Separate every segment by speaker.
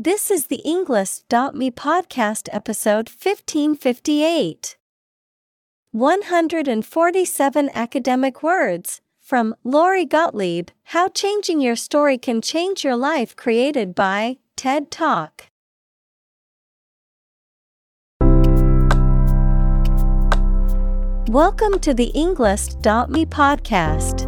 Speaker 1: This is the Englist.me podcast episode 1558. 147 academic words from Lori Gottlieb How Changing Your Story Can Change Your Life, created by TED Talk. Welcome to the Englist.me podcast.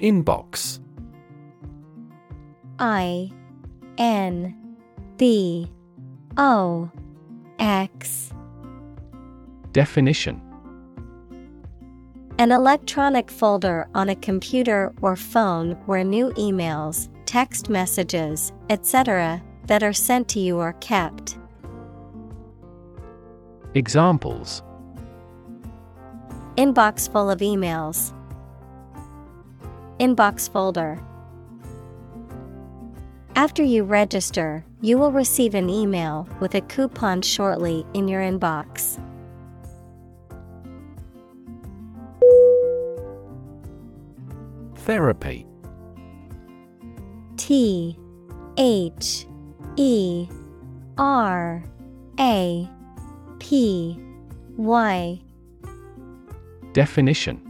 Speaker 2: Inbox
Speaker 1: I N B O X
Speaker 2: Definition
Speaker 1: An electronic folder on a computer or phone where new emails, text messages, etc., that are sent to you are kept.
Speaker 2: Examples
Speaker 1: Inbox full of emails. Inbox folder. After you register, you will receive an email with a coupon shortly in your inbox.
Speaker 2: Therapy
Speaker 1: T H E R A P Y
Speaker 2: Definition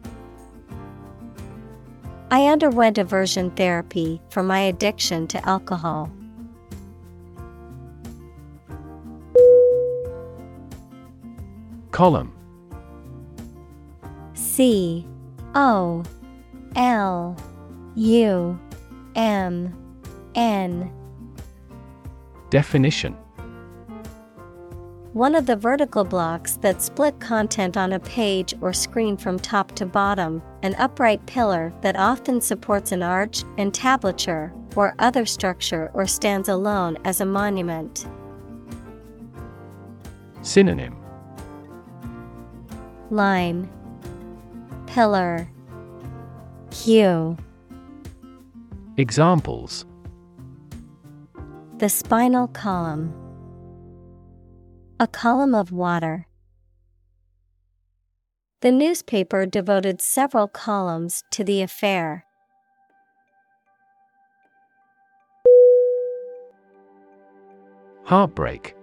Speaker 1: I underwent aversion therapy for my addiction to alcohol.
Speaker 2: Column.
Speaker 1: C O L U M N.
Speaker 2: Definition
Speaker 1: One of the vertical blocks that split content on a page or screen from top to bottom, an upright pillar that often supports an arch, entablature, or other structure or stands alone as a monument.
Speaker 2: Synonym.
Speaker 1: Line. Pillar. Hue.
Speaker 2: Examples.
Speaker 1: The spinal column A column of water. The newspaper devoted several columns to the affair.
Speaker 2: Heartbreak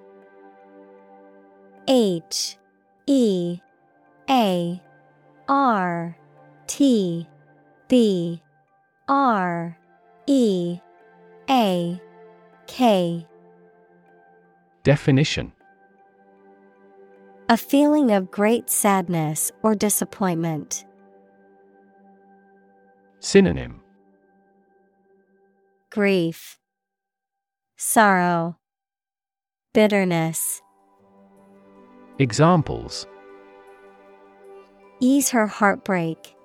Speaker 1: H E A R T B R E A K
Speaker 2: Definition
Speaker 1: A feeling of great sadness or disappointment.
Speaker 2: Synonym
Speaker 1: Grief, Sorrow, Bitterness.
Speaker 2: Examples
Speaker 1: Ease her heartbreak.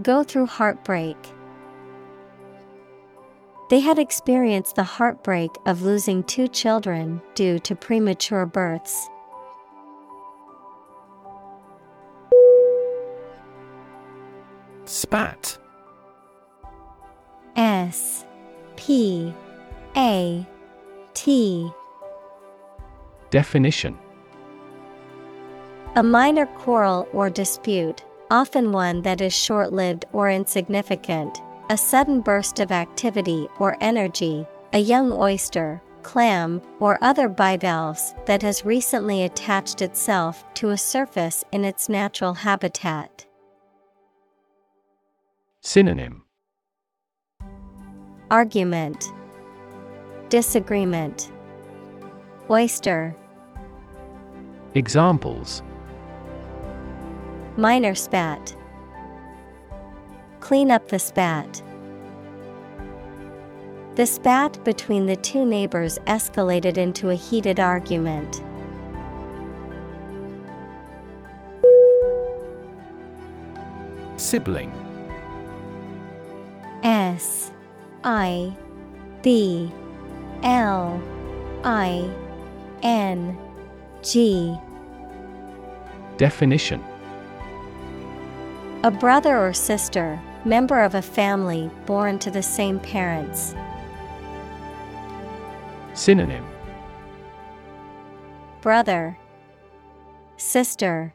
Speaker 1: Go through heartbreak. They had experienced the heartbreak of losing two children due to premature births.
Speaker 2: Spat.
Speaker 1: S P A T.
Speaker 2: Definition.
Speaker 1: A minor quarrel or dispute, often one that is short lived or insignificant, a sudden burst of activity or energy, a young oyster, clam, or other bivalves that has recently attached itself to a surface in its natural habitat.
Speaker 2: Synonym.
Speaker 1: Argument. Disagreement. Oyster.
Speaker 2: Examples.
Speaker 1: Minor spat. Clean up the spat. The spat between the two neighbors escalated into a heated argument.
Speaker 2: Sibling
Speaker 1: S I B L I N G.
Speaker 2: Definition.
Speaker 1: A brother or sister, member of a family born to the same parents.
Speaker 2: Synonym.
Speaker 1: Brother. Sister.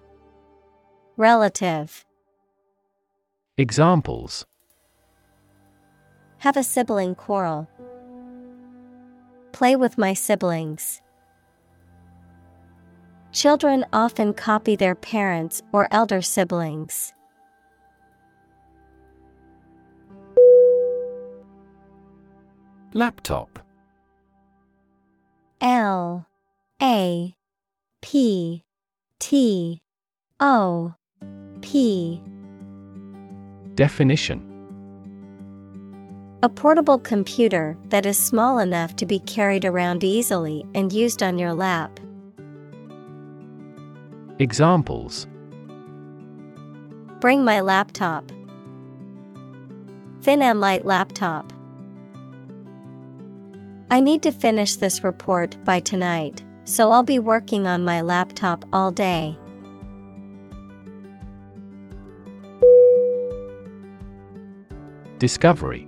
Speaker 1: Relative.
Speaker 2: Examples
Speaker 1: Have a sibling quarrel. Play with my siblings. Children often copy their parents or elder siblings.
Speaker 2: Laptop
Speaker 1: L A P T O P
Speaker 2: Definition
Speaker 1: A portable computer that is small enough to be carried around easily and used on your lap.
Speaker 2: Examples
Speaker 1: Bring my laptop. Thin and light laptop. I need to finish this report by tonight, so I'll be working on my laptop all day.
Speaker 2: Discovery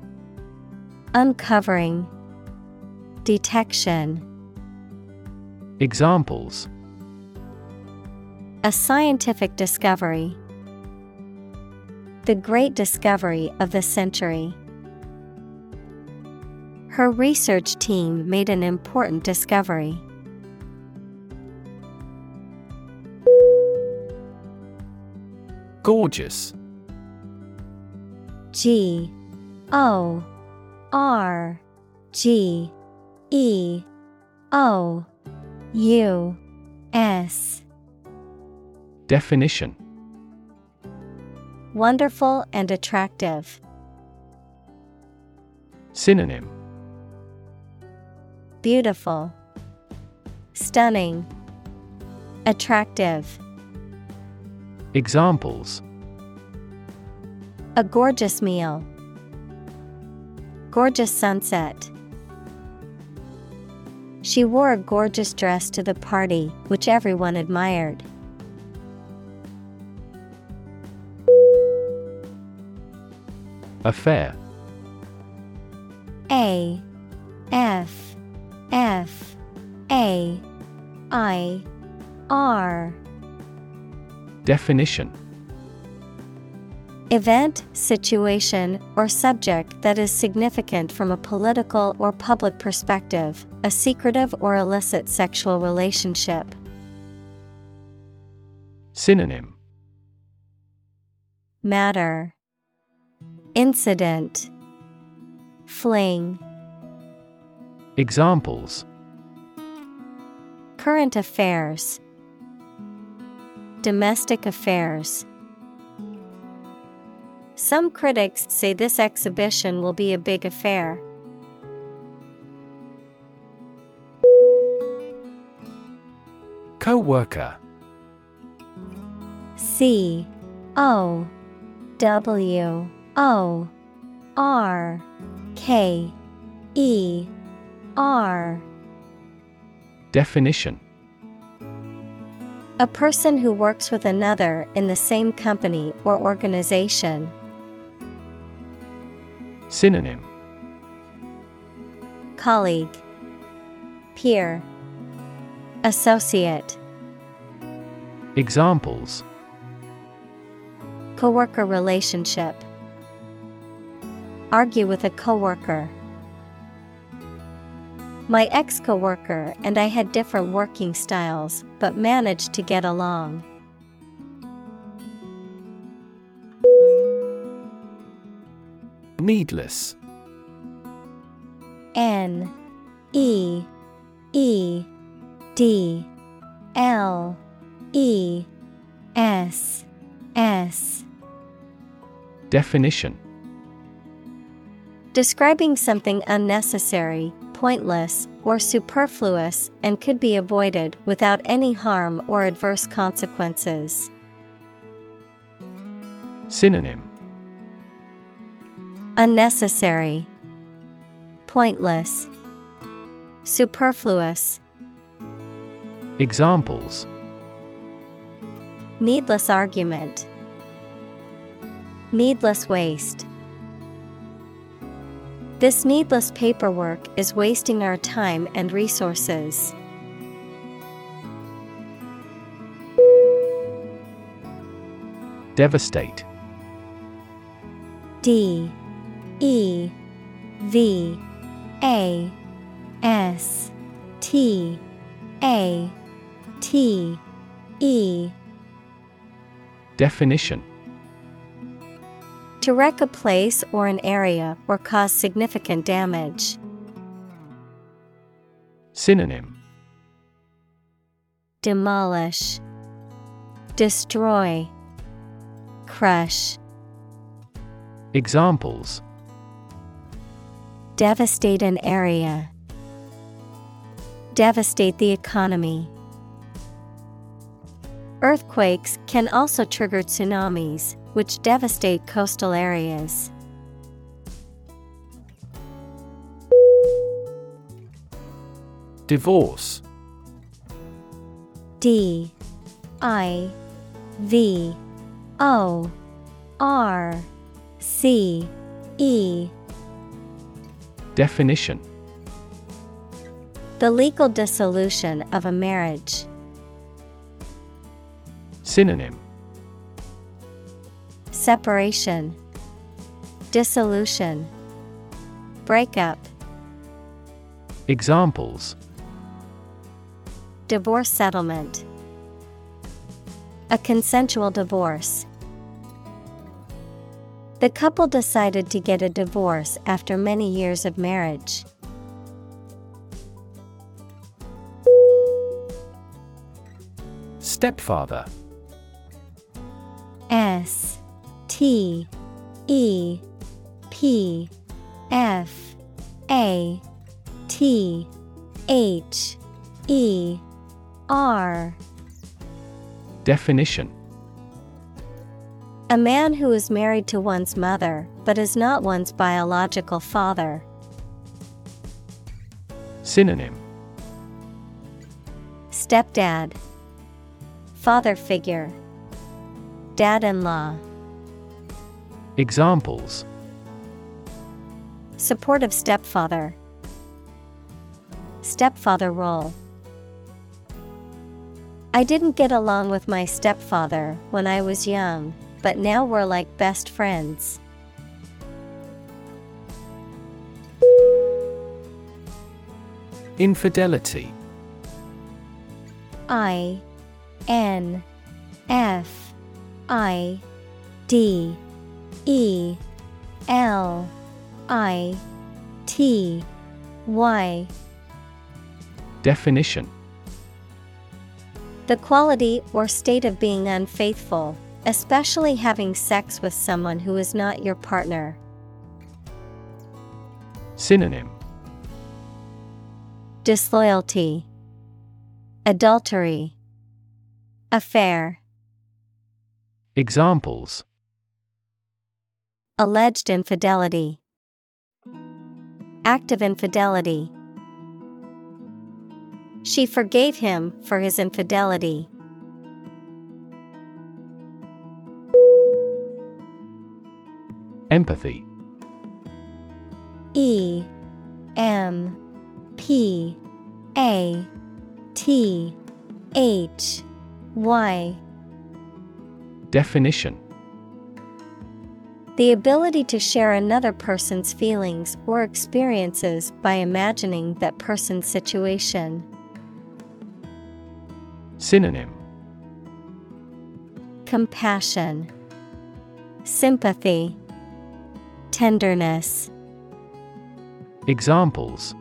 Speaker 1: Uncovering, Detection.
Speaker 2: Examples
Speaker 1: A scientific discovery. The great discovery of the century. Her research team made an important discovery.
Speaker 2: Gorgeous
Speaker 1: G O R G E O U S
Speaker 2: Definition
Speaker 1: Wonderful and attractive.
Speaker 2: Synonym
Speaker 1: Beautiful. Stunning. Attractive.
Speaker 2: Examples
Speaker 1: A gorgeous meal. Gorgeous sunset. She wore a gorgeous dress to the party, which everyone admired.
Speaker 2: Affair
Speaker 1: A F F A I R
Speaker 2: Definition
Speaker 1: Event, situation, or subject that is significant from a political or public perspective, a secretive or illicit sexual relationship.
Speaker 2: Synonym.
Speaker 1: Matter. Incident. Fling.
Speaker 2: Examples.
Speaker 1: Current affairs. Domestic affairs Some critics say this exhibition will be a big affair.
Speaker 2: Co-worker
Speaker 1: C O W O R K E R
Speaker 2: Definition
Speaker 1: A person who works with another in the same company or organization.
Speaker 2: Synonym
Speaker 1: Colleague, Peer, Associate.
Speaker 2: Examples
Speaker 1: Coworker relationship. Argue with a coworker. My ex coworker and I had different working styles, but managed to get along.
Speaker 2: Needless.
Speaker 1: N E E D L E S S.
Speaker 2: Definition.
Speaker 1: Describing something unnecessary, pointless, or superfluous and could be avoided without any harm or adverse consequences.
Speaker 2: Synonym
Speaker 1: Unnecessary, Pointless, Superfluous.
Speaker 2: Examples
Speaker 1: Needless argument, Needless waste. This needless paperwork is wasting our time and resources.
Speaker 2: Devastate
Speaker 1: D E V A S T A T E.
Speaker 2: Definition.
Speaker 1: To wreck a place or an area or cause significant damage.
Speaker 2: Synonym.
Speaker 1: Demolish, Destroy, Crush.
Speaker 2: Examples
Speaker 1: Devastate an area. Devastate the economy. Earthquakes can also trigger tsunamis, which devastate coastal areas.
Speaker 2: Divorce.
Speaker 1: D. I. V. O. R. C. E
Speaker 2: Definition.
Speaker 1: The legal dissolution of a marriage.
Speaker 2: Synonym.
Speaker 1: Separation, Dissolution, Breakup,
Speaker 2: Examples.
Speaker 1: Divorce settlement, A consensual divorce. The couple decided to get a divorce after many years of marriage.
Speaker 2: Stepfather.
Speaker 1: S T E P F A T H E R.
Speaker 2: Definition
Speaker 1: A man who is married to one's mother but is not one's biological father.
Speaker 2: Synonym
Speaker 1: Stepdad, Father figure, Dad in law.
Speaker 2: Examples
Speaker 1: Supportive stepfather, Stepfather role. I didn't get along with my stepfather when I was young, but now we're like best friends.
Speaker 2: Infidelity.
Speaker 1: I N F I D E L I T Y.
Speaker 2: Definition.
Speaker 1: The quality or state of being unfaithful, especially having sex with someone who is not your partner.
Speaker 2: Synonym
Speaker 1: Disloyalty, Adultery, Affair.
Speaker 2: Examples
Speaker 1: Alleged infidelity, Act of infidelity. She forgave him for his infidelity.
Speaker 2: Empathy.
Speaker 1: E M P A T H Y.
Speaker 2: Definition.
Speaker 1: The ability to share another person's feelings or experiences by imagining that person's situation.
Speaker 2: Synonym.
Speaker 1: Compassion, Sympathy, Tenderness.
Speaker 2: Examples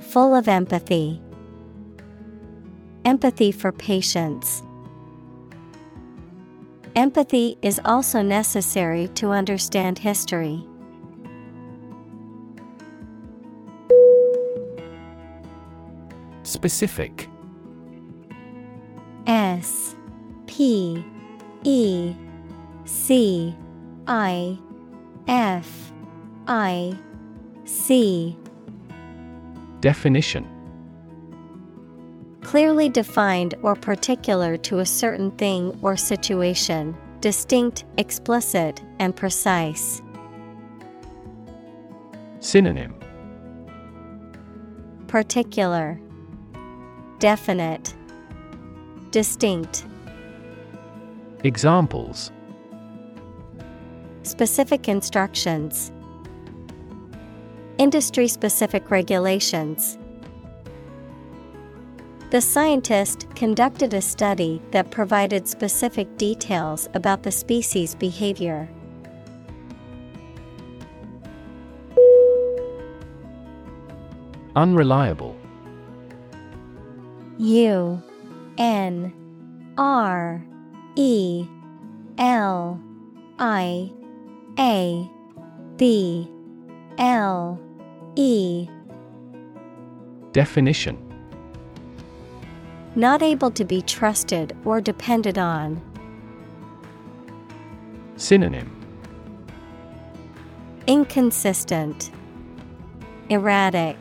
Speaker 1: Full of empathy. Empathy for patients. Empathy is also necessary to understand history.
Speaker 2: Specific
Speaker 1: S P E C I F I C.
Speaker 2: Definition.
Speaker 1: Clearly defined or particular to a certain thing or situation, distinct, explicit, and precise.
Speaker 2: Synonym.
Speaker 1: Particular, Definite, Distinct.
Speaker 2: Examples
Speaker 1: Specific instructions, Industry specific regulations. The scientist conducted a study that provided specific details about the species' behavior.
Speaker 2: Unreliable
Speaker 1: U N R E L I A B L E
Speaker 2: Definition
Speaker 1: Not able to be trusted or depended on.
Speaker 2: Synonym
Speaker 1: Inconsistent, Erratic,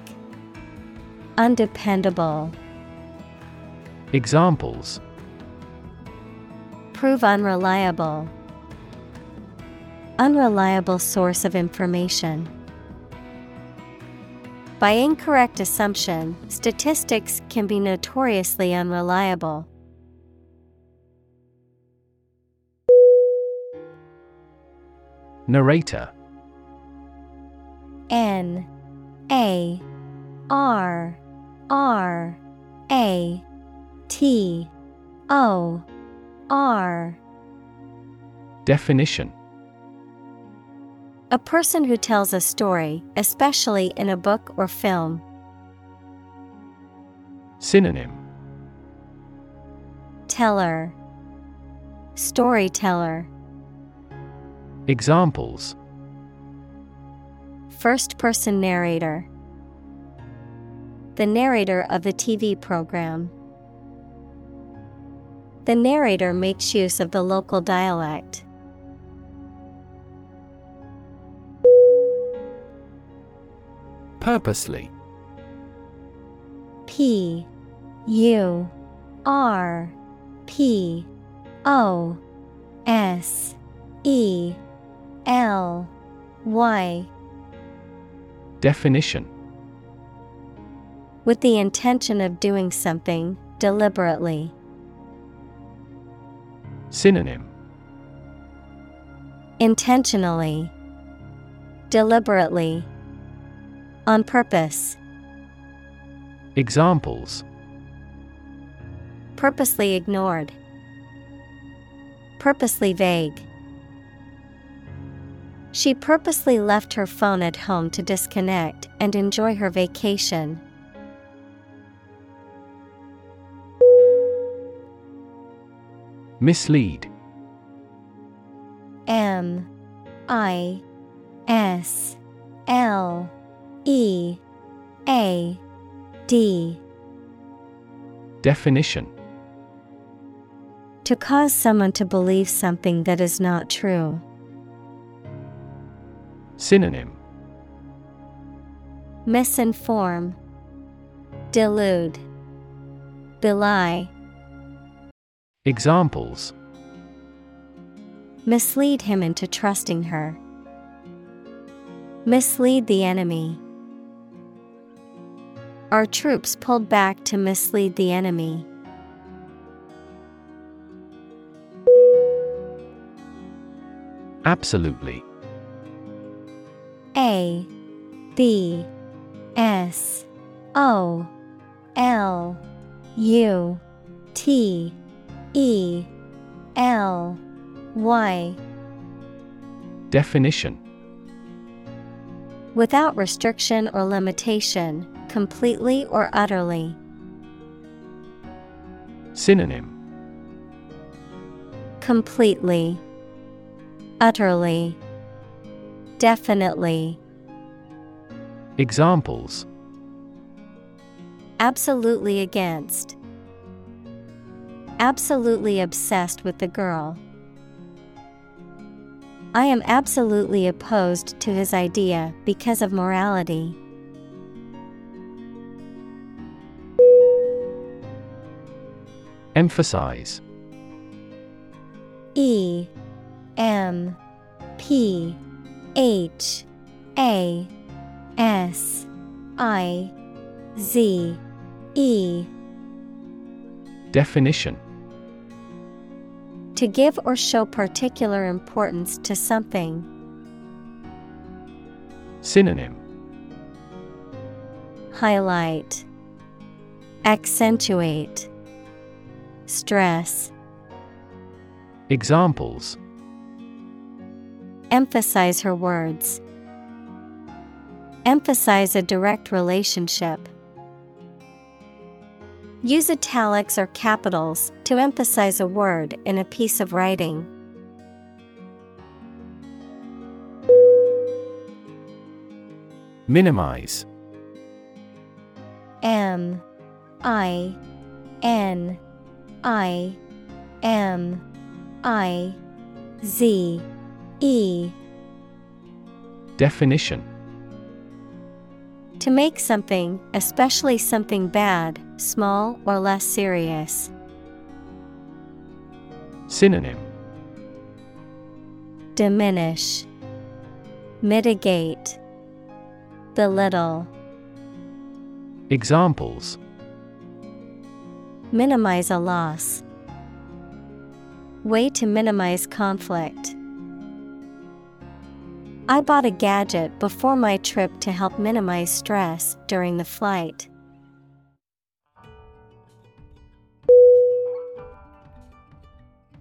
Speaker 1: Undependable.
Speaker 2: Examples
Speaker 1: Prove unreliable. Unreliable source of information. By incorrect assumption, statistics can be notoriously unreliable.
Speaker 2: Narrator
Speaker 1: N A R R A T O R
Speaker 2: Definition
Speaker 1: A person who tells a story, especially in a book or film.
Speaker 2: Synonym
Speaker 1: Teller Storyteller
Speaker 2: Examples
Speaker 1: First person narrator The narrator of the TV program. The narrator makes use of the local dialect.
Speaker 2: Purposely
Speaker 1: P U R P O S E L Y
Speaker 2: Definition
Speaker 1: With the intention of doing something, deliberately.
Speaker 2: Synonym
Speaker 1: Intentionally. Deliberately. On purpose.
Speaker 2: Examples
Speaker 1: Purposely ignored. Purposely vague. She purposely left her phone at home to disconnect and enjoy her vacation.
Speaker 2: Mislead
Speaker 1: M I S L E A D
Speaker 2: Definition
Speaker 1: To cause someone to believe something that is not true.
Speaker 2: Synonym
Speaker 1: Misinform, Delude, Belie.
Speaker 2: Examples
Speaker 1: Mislead him into trusting her. Mislead the enemy. Our troops pulled back to mislead the enemy.
Speaker 2: Absolutely.
Speaker 1: A B S O L U T E L Y
Speaker 2: Definition
Speaker 1: Without restriction or limitation, completely or utterly.
Speaker 2: Synonym
Speaker 1: Completely, Utterly, Definitely.
Speaker 2: Examples
Speaker 1: Absolutely against. Absolutely obsessed with the girl. I am absolutely opposed to his idea because of morality.
Speaker 2: Emphasize.
Speaker 1: E M P H A S I Z E.
Speaker 2: Definition.
Speaker 1: To give or show particular importance to something.
Speaker 2: Synonym.
Speaker 1: Highlight. Accentuate Stress
Speaker 2: Examples
Speaker 1: Emphasize her words. Emphasize a direct relationship. Use italics or capitals to emphasize a word in a piece of writing.
Speaker 2: Minimize
Speaker 1: M I N I M I Z E.
Speaker 2: Definition.
Speaker 1: To make something, especially something bad, small or less serious.
Speaker 2: Synonym.
Speaker 1: Diminish, Mitigate, Belittle,
Speaker 2: Examples
Speaker 1: Minimize a loss. Way to minimize conflict. I bought a gadget before my trip to help minimize stress during the flight.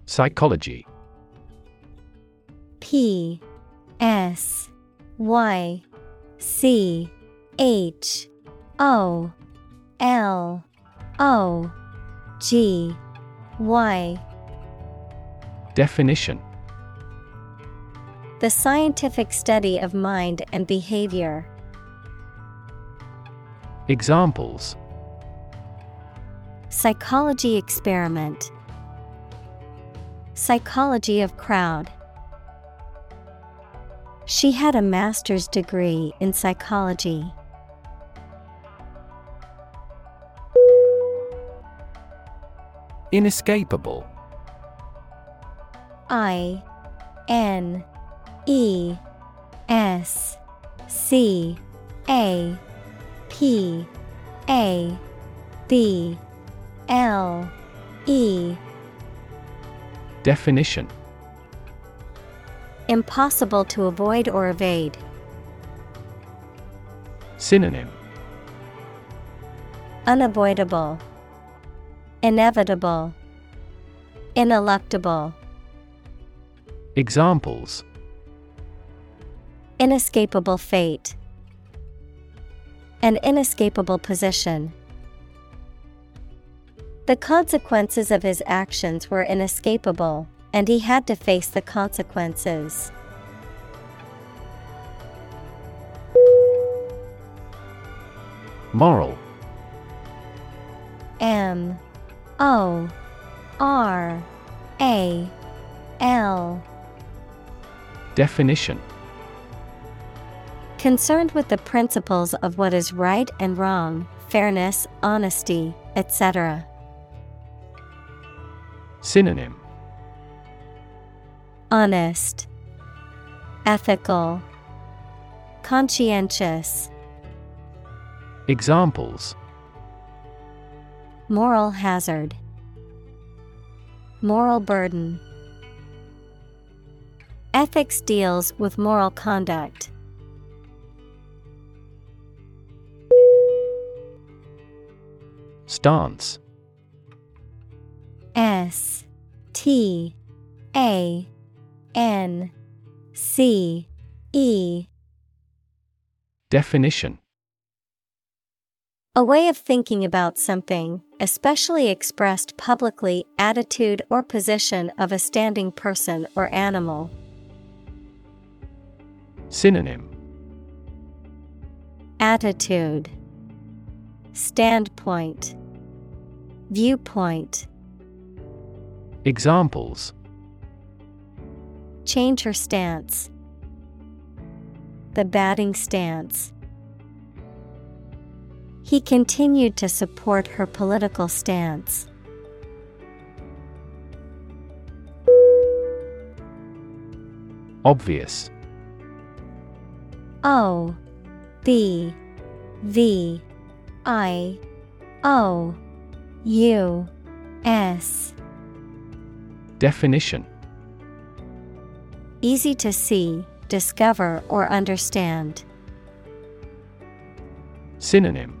Speaker 2: Psychology
Speaker 1: P S Y C H O L O G Y
Speaker 2: Definition
Speaker 1: The scientific study of mind and behavior.
Speaker 2: Examples
Speaker 1: Psychology experiment. Psychology of crowd. She had a master's degree in psychology.
Speaker 2: Inescapable
Speaker 1: I N E S C A P A B L E
Speaker 2: Definition
Speaker 1: Impossible to avoid or evade.
Speaker 2: Synonym
Speaker 1: Unavoidable. Inevitable. Ineluctable.
Speaker 2: Examples
Speaker 1: Inescapable fate. An inescapable position. The consequences of his actions were inescapable, and he had to face the consequences.
Speaker 2: Moral
Speaker 1: M O R A L.
Speaker 2: Definition.
Speaker 1: Concerned with the principles of what is right and wrong, fairness, honesty, etc.
Speaker 2: Synonym.
Speaker 1: Honest, Ethical, Conscientious.
Speaker 2: Examples
Speaker 1: Moral hazard, Moral burden. Ethics deals with moral conduct.
Speaker 2: Stance
Speaker 1: S T A N C E
Speaker 2: Definition
Speaker 1: A way of thinking about something, especially expressed publicly, attitude or position of a standing person or animal.
Speaker 2: Synonym
Speaker 1: Attitude Standpoint Viewpoint
Speaker 2: Examples
Speaker 1: Change her stance. The batting stance. He continued to support her political stance.
Speaker 2: Obvious
Speaker 1: O B V I O U S
Speaker 2: Definition
Speaker 1: Easy to see, discover, or understand.
Speaker 2: Synonym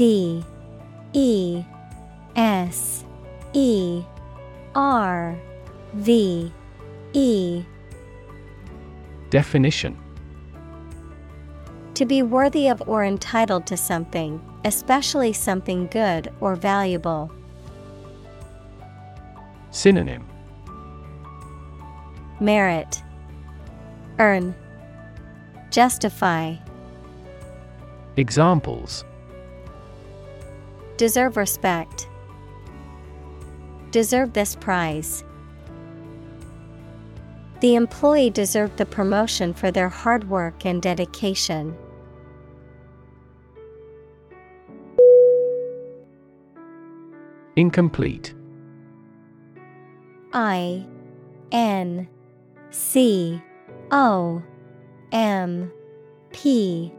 Speaker 1: D E S E R V E.
Speaker 2: Definition.
Speaker 1: To be worthy of or entitled to something, especially something good or valuable.
Speaker 2: Synonym.
Speaker 1: Merit. Earn. Justify.
Speaker 2: Examples
Speaker 1: Deserve respect. Deserve this prize. The employee deserved the promotion for their hard work and dedication.
Speaker 2: Incomplete
Speaker 1: I N C O M P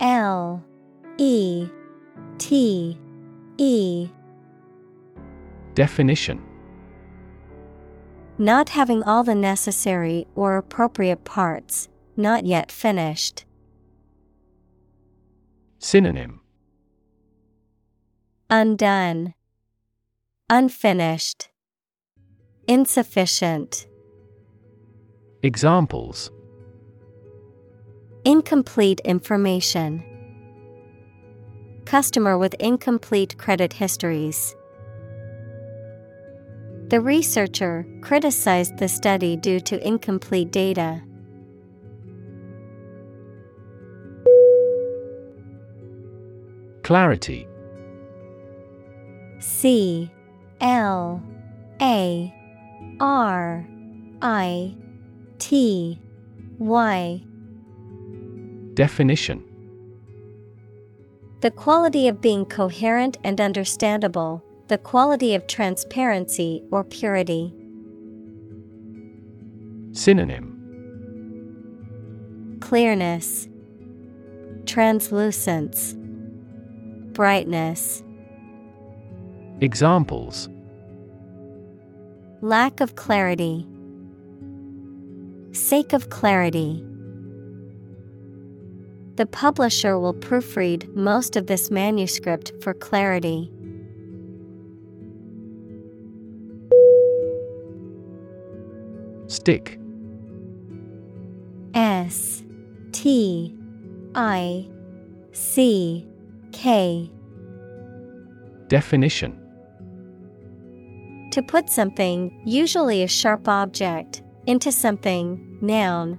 Speaker 1: L E T E
Speaker 2: Definition
Speaker 1: Not having all the necessary or appropriate parts, not yet finished.
Speaker 2: Synonym
Speaker 1: Undone, Unfinished, Insufficient.
Speaker 2: Examples
Speaker 1: Incomplete information. Customer with incomplete credit histories. The researcher criticized the study due to incomplete data.
Speaker 2: Clarity
Speaker 1: C L A R I T Y
Speaker 2: Definition
Speaker 1: The quality of being coherent and understandable, the quality of transparency or purity.
Speaker 2: Synonym
Speaker 1: Clearness, Translucence, Brightness.
Speaker 2: Examples
Speaker 1: Lack of clarity. Sake of clarity. The publisher will proofread most of this manuscript for clarity.
Speaker 2: Stick.
Speaker 1: S T I C K.
Speaker 2: Definition
Speaker 1: To put something, usually a sharp object, into something, noun,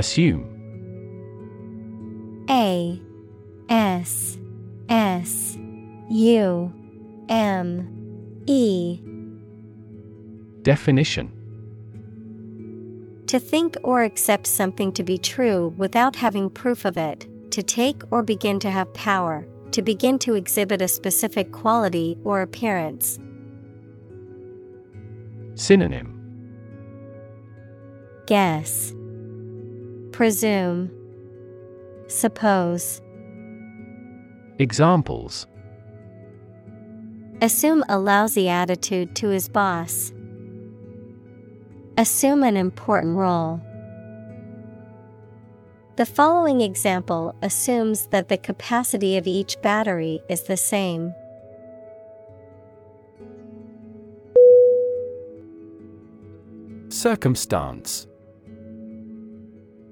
Speaker 2: Assume.
Speaker 1: A S S U M E.
Speaker 2: Definition.
Speaker 1: To think or accept something to be true without having proof of it, to take or begin to have power, to begin to exhibit a specific quality or appearance.
Speaker 2: Synonym.
Speaker 1: Guess, Presume, Suppose.
Speaker 2: Examples
Speaker 1: Assume a lousy attitude to his boss. Assume an important role. The following example assumes that the capacity of each battery is the same.
Speaker 2: Circumstance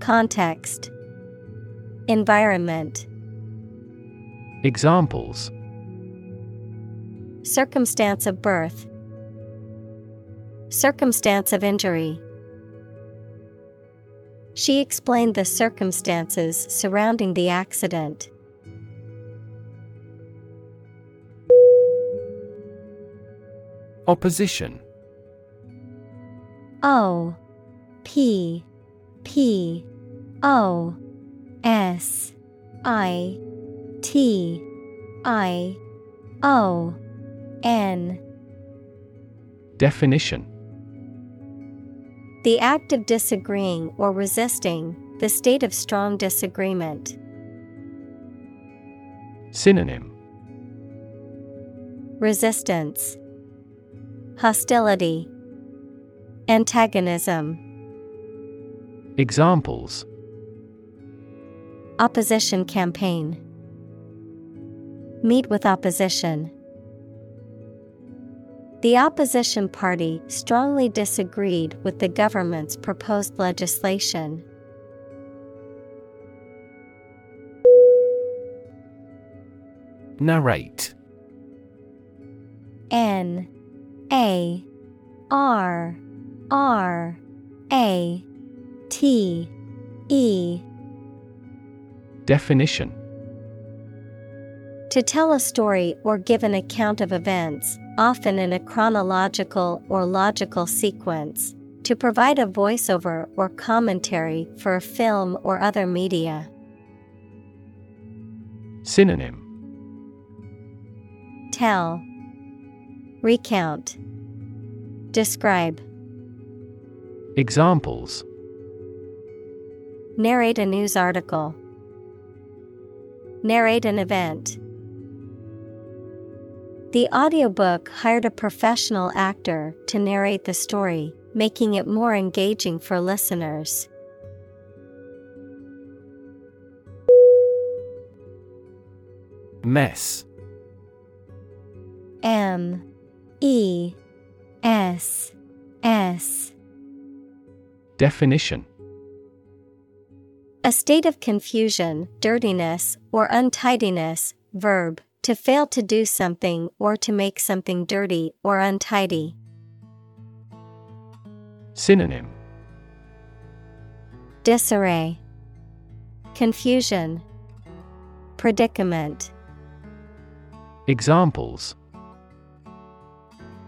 Speaker 1: Context. Environment.
Speaker 2: Examples.
Speaker 1: Circumstance of birth. Circumstance of injury. She explained the circumstances surrounding the accident.
Speaker 2: Opposition.
Speaker 1: O P P O S I T I O N.
Speaker 2: Definition.
Speaker 1: The act of disagreeing or resisting, the state of strong disagreement.
Speaker 2: Synonym.
Speaker 1: Resistance. Hostility. Antagonism.
Speaker 2: Examples
Speaker 1: Opposition campaign Meet with opposition. The opposition party strongly disagreed with the government's proposed legislation.
Speaker 2: Narrate
Speaker 1: N A R R A T E
Speaker 2: Definition.
Speaker 1: To tell a story or give an account of events, often in a chronological or logical sequence. To provide a voiceover or commentary for a film or other media.
Speaker 2: Synonym.
Speaker 1: Tell, Recount, Describe,
Speaker 2: Examples.
Speaker 1: Narrate a news article, Narrate an event. The audiobook hired a professional actor to narrate the story, making it more engaging for listeners.
Speaker 2: Mess.
Speaker 1: M. E. S. S.
Speaker 2: Definition
Speaker 1: A state of confusion, dirtiness, or untidiness, verb, To fail to do something or to make something dirty or untidy.
Speaker 2: Synonym
Speaker 1: Disarray, Confusion, Predicament.
Speaker 2: Examples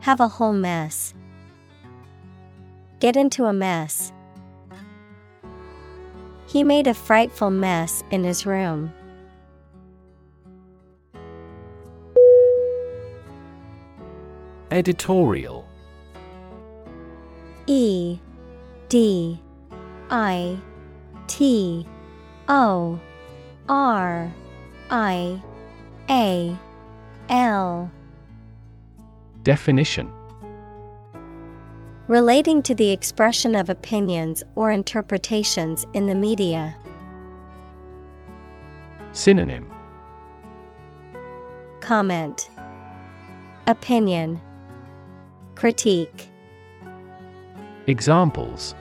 Speaker 1: Have a whole mess. Get into a mess. He made a frightful mess in his room.
Speaker 2: Editorial.
Speaker 1: E D I T O R I A L.
Speaker 2: Definition
Speaker 1: Relating to the expression of opinions or interpretations in the media.
Speaker 2: Synonym
Speaker 1: Comment Opinion Critique
Speaker 2: Examples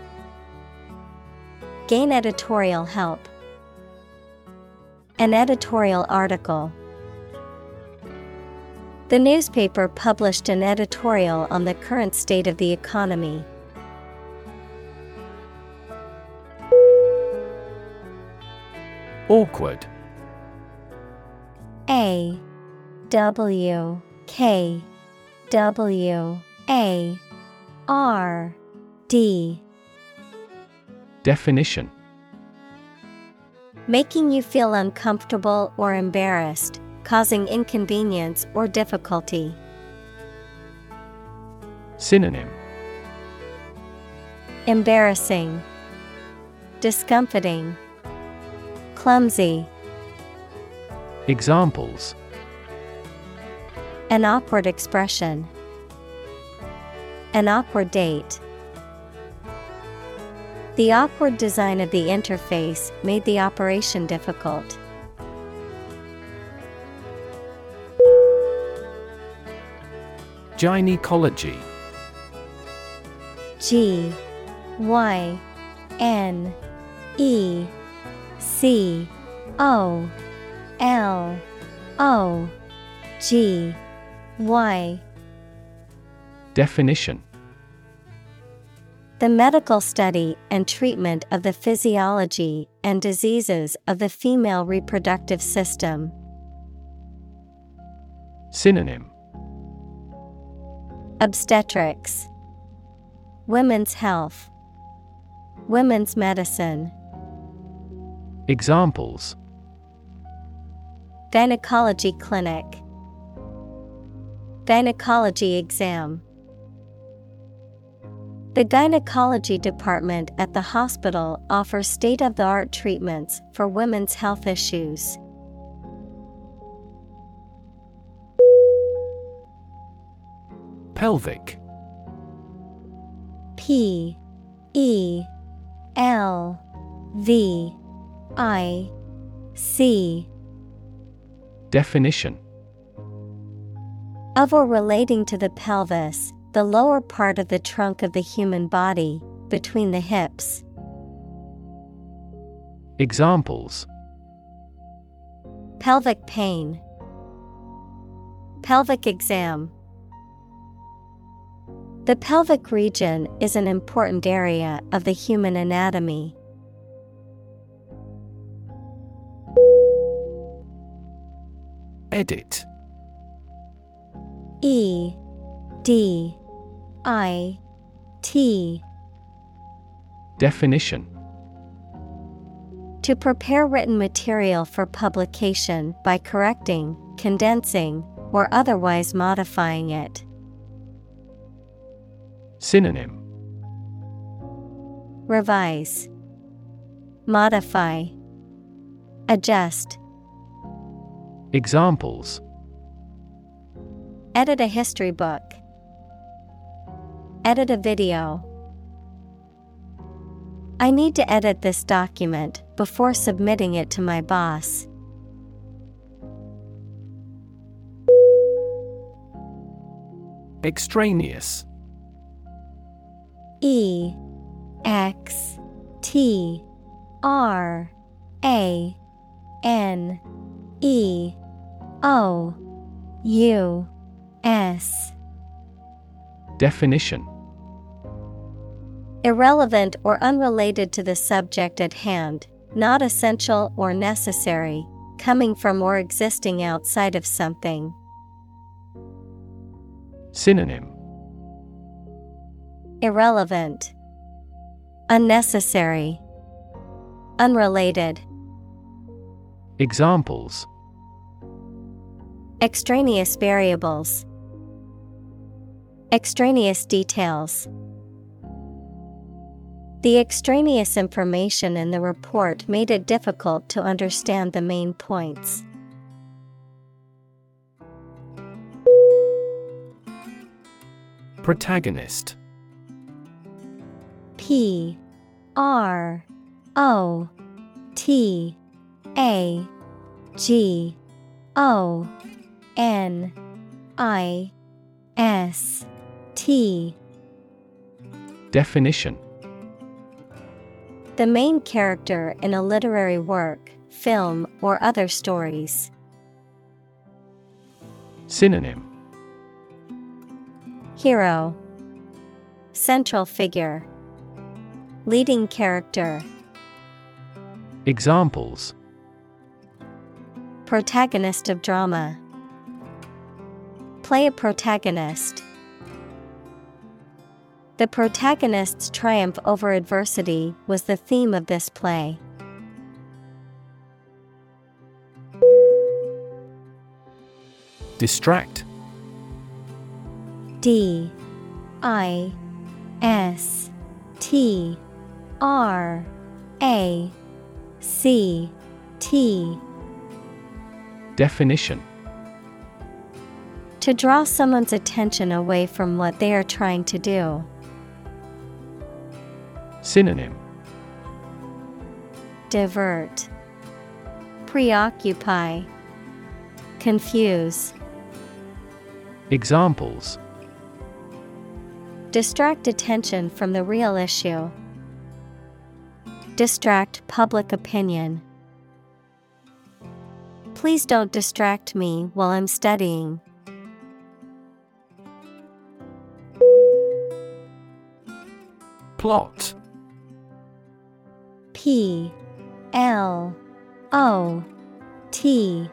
Speaker 1: Gain editorial help. An editorial article. The newspaper published an editorial on the current state of the economy.
Speaker 2: Awkward.
Speaker 1: A. W. K. W. A. R. D.
Speaker 2: Definition.
Speaker 1: Making you feel uncomfortable or embarrassed, causing inconvenience or difficulty.
Speaker 2: Synonym
Speaker 1: Embarrassing, Discomfiting, Clumsy.
Speaker 2: Examples
Speaker 1: An awkward expression. An awkward date. The awkward design of the interface made the operation difficult.
Speaker 2: Gynecology.
Speaker 1: G Y N E C O L O G Y.
Speaker 2: Definition.
Speaker 1: The medical study and treatment of the physiology and diseases of the female reproductive system.
Speaker 2: Synonym
Speaker 1: Obstetrics, Women's health, Women's medicine,
Speaker 2: Examples.
Speaker 1: Gynecology clinic, Gynecology exam. The gynecology department at the hospital offers state of the art treatments for women's health issues.
Speaker 2: Pelvic.
Speaker 1: P E L V I C.
Speaker 2: Definition.
Speaker 1: Of or relating to the pelvis, the lower part of the trunk of the human body, between the hips.
Speaker 2: Examples.
Speaker 1: Pelvic pain, Pelvic exam. The pelvic region is an important area of the human anatomy.
Speaker 2: Edit
Speaker 1: E D I T
Speaker 2: Definition
Speaker 1: To prepare written material for publication by correcting, condensing, or otherwise modifying it.
Speaker 2: Synonym
Speaker 1: Revise, Modify, Adjust.
Speaker 2: Examples
Speaker 1: Edit a history book. Edit a video. I need to edit this document before submitting it to my boss.
Speaker 2: Extraneous
Speaker 1: E X T R A N E O U S.
Speaker 2: Definition
Speaker 1: Irrelevant or unrelated to the subject at hand, not essential or necessary, coming from or existing outside of something.
Speaker 2: Synonym
Speaker 1: Irrelevant, Unnecessary, Unrelated.
Speaker 2: Examples
Speaker 1: Extraneous variables, Extraneous details. The extraneous information in the report made it difficult to understand the main points.
Speaker 2: Protagonist
Speaker 1: P R O T A G O N I S T
Speaker 2: Definition.
Speaker 1: The main character in a literary work, film, or other stories.
Speaker 2: Synonym.
Speaker 1: Hero. Central figure Leading character
Speaker 2: Examples
Speaker 1: Protagonist of drama Play a protagonist. The protagonist's triumph over adversity was the theme of this play.
Speaker 2: Distract
Speaker 1: D I S T R A C T
Speaker 2: Definition
Speaker 1: To draw someone's attention away from what they are trying to do.
Speaker 2: Synonym
Speaker 1: Divert, Preoccupy, Confuse.
Speaker 2: Examples
Speaker 1: Distract attention from the real issue. Distract public opinion. Please don't distract me while I'm studying.
Speaker 2: Plot
Speaker 1: P L O T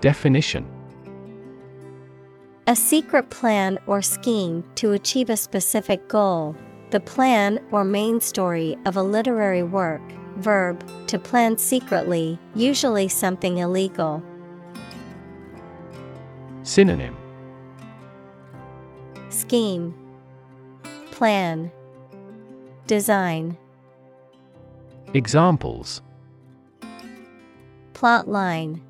Speaker 2: Definition
Speaker 1: A secret plan or scheme to achieve a specific goal, the plan or main story of a literary work. Verb, to plan secretly, usually something illegal.
Speaker 2: Synonym
Speaker 1: Scheme, Plan, Design.
Speaker 2: Examples
Speaker 1: Plot line.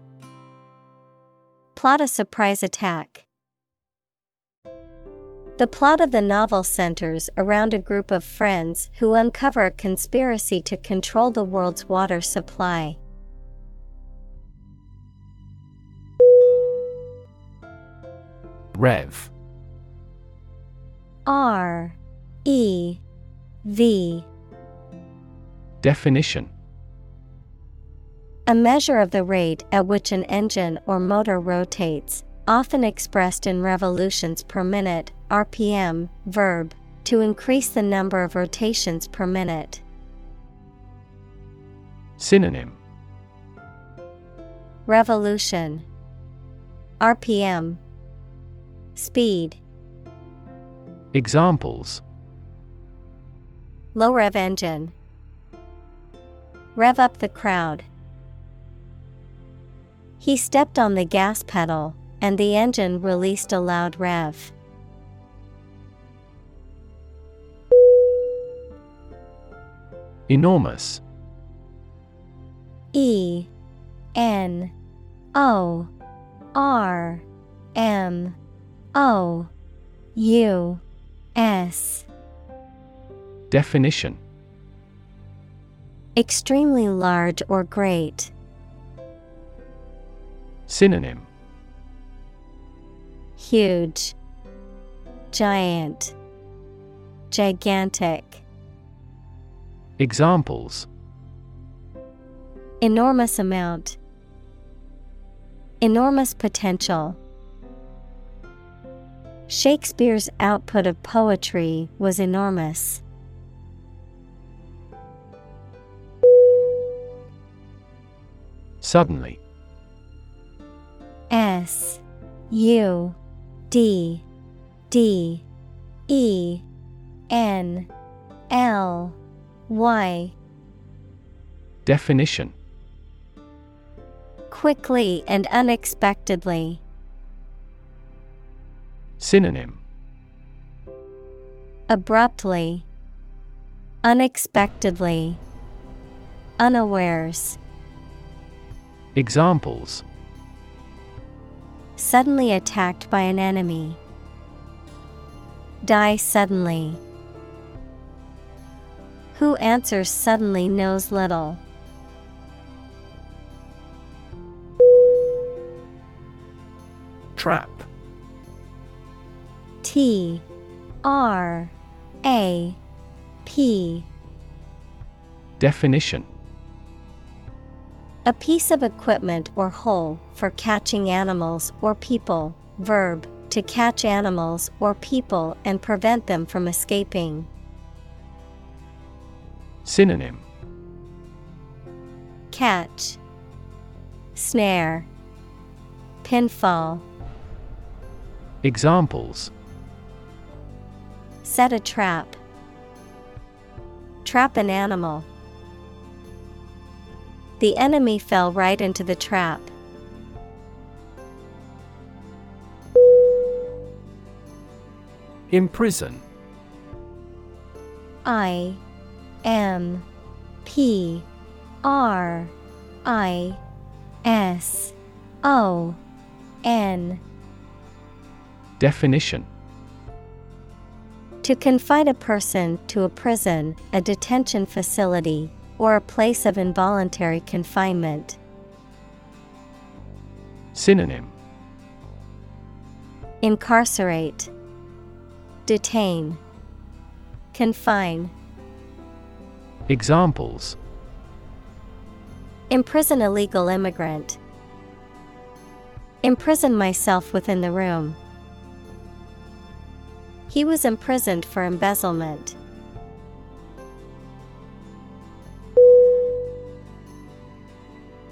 Speaker 1: Plot a surprise attack. The plot of the novel centers around a group of friends who uncover a conspiracy to control the world's water supply.
Speaker 2: Rev.
Speaker 1: R. E. V.
Speaker 2: Definition.
Speaker 1: A measure of the rate at which an engine or motor rotates, often expressed in revolutions per minute, RPM, verb, to increase the number of rotations per minute.
Speaker 2: Synonym.
Speaker 1: Revolution. RPM Speed.
Speaker 2: Examples.
Speaker 1: Low rev engine. Rev up the crowd. He stepped on the gas pedal, and the engine released a loud rev.
Speaker 2: Enormous
Speaker 1: E N O R M O U S
Speaker 2: Definition
Speaker 1: Extremely large or great.
Speaker 2: Synonym
Speaker 1: Huge, Giant, Gigantic.
Speaker 2: Examples
Speaker 1: Enormous amount. Enormous potential. Shakespeare's output of poetry was enormous.
Speaker 2: Suddenly.
Speaker 1: S U D D E N L Y.
Speaker 2: Definition.
Speaker 1: Quickly and unexpectedly.
Speaker 2: Synonym.
Speaker 1: Abruptly, Unexpectedly, Unawares.
Speaker 2: Examples
Speaker 1: Suddenly attacked by an enemy. Die suddenly. Who answers suddenly knows little.
Speaker 2: Trap
Speaker 1: T R A P
Speaker 2: Definition
Speaker 1: A piece of equipment or hole for catching animals or people. Verb to catch animals or people and prevent them from escaping.
Speaker 2: Synonym
Speaker 1: Catch, Snare, Pinfall.
Speaker 2: Examples
Speaker 1: Set a trap. Trap an animal. The enemy fell right into the trap.
Speaker 2: Imprison
Speaker 1: I M P R I S O N.
Speaker 2: Definition.
Speaker 1: To confine a person to a prison, a detention facility, or a place of involuntary confinement.
Speaker 2: Synonym
Speaker 1: Incarcerate, Detain, Confine.
Speaker 2: Examples
Speaker 1: Imprison a legal immigrant. Imprison myself within the room. He was imprisoned for embezzlement.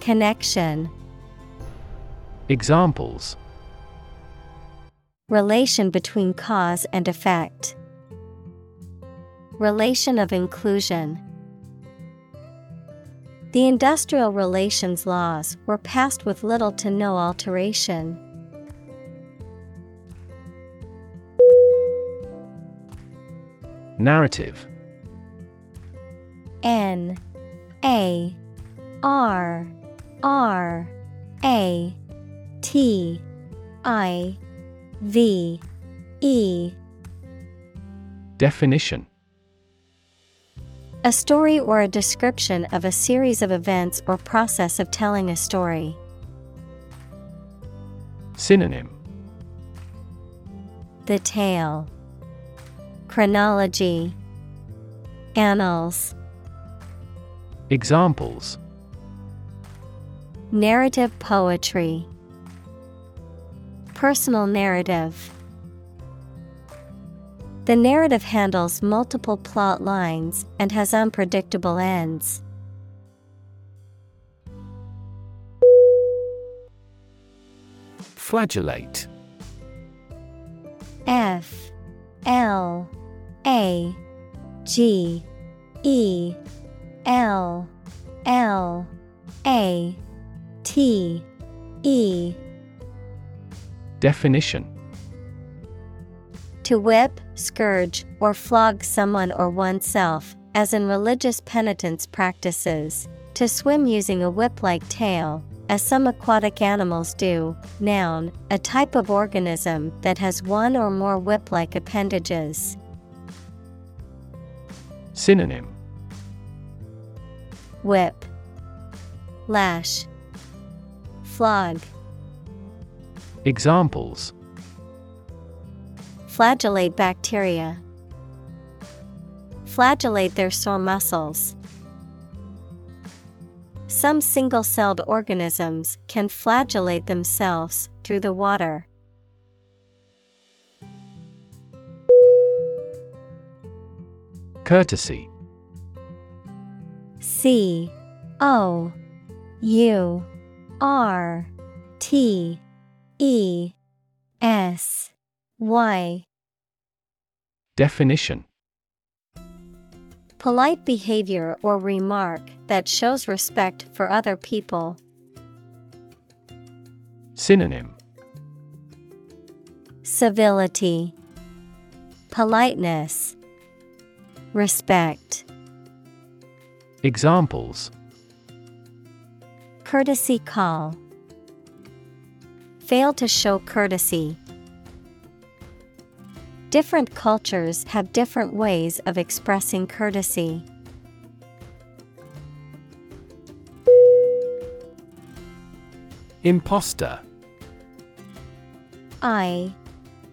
Speaker 1: Connection
Speaker 2: Examples
Speaker 1: Relation between cause and effect. Relation of inclusion. The industrial relations laws were passed with little to no alteration.
Speaker 2: Narrative
Speaker 1: N A R R A T I V E
Speaker 2: Definition
Speaker 1: A story or a description of a series of events or process of telling a story.
Speaker 2: Synonym
Speaker 1: The tale. Chronology. Annals.
Speaker 2: Examples
Speaker 1: Narrative poetry. Personal narrative. The narrative handles multiple plot lines and has unpredictable ends.
Speaker 2: Flagellate.
Speaker 1: F. L. A. G. E. L. L. A T E.
Speaker 2: Definition.
Speaker 1: To whip, scourge, or flog someone or oneself, as in religious penitence practices, to swim using a whip like tail, as some aquatic animals do. Noun, a type of organism that has one or more whip like appendages.
Speaker 2: Synonym.
Speaker 1: Whip, Lash, Flog.
Speaker 2: Examples
Speaker 1: Flagellate bacteria. Flagellate their sore muscles. Some single celled organisms can flagellate themselves through the water.
Speaker 2: Courtesy
Speaker 1: C O U R T E S Y
Speaker 2: Definition.
Speaker 1: Polite behavior or remark that shows respect for other people.
Speaker 2: Synonym.
Speaker 1: Civility, Politeness, Respect.
Speaker 2: Examples
Speaker 1: Courtesy call. Fail to show courtesy. Different cultures have different ways of expressing courtesy.
Speaker 2: Imposter
Speaker 1: I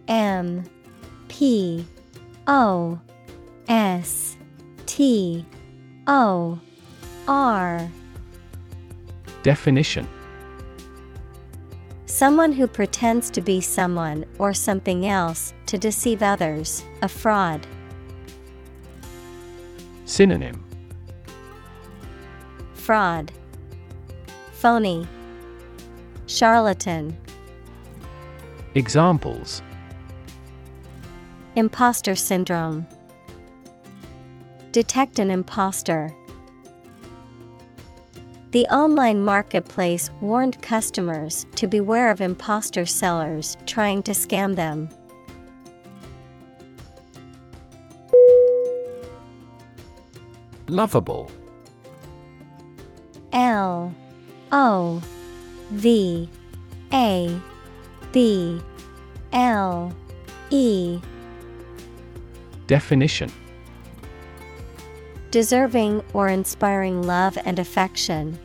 Speaker 1: M P O S T O R
Speaker 2: Definition
Speaker 1: Someone who pretends to be someone or something else to deceive others, a fraud.
Speaker 2: Synonym
Speaker 1: Fraud, Phony, Charlatan.
Speaker 2: Examples
Speaker 1: Imposter syndrome. Detect an imposter. The online marketplace warned customers to beware of imposter sellers trying to scam them.
Speaker 2: Lovable
Speaker 1: L O V A B L E
Speaker 2: Definition
Speaker 1: Deserving or inspiring love and affection.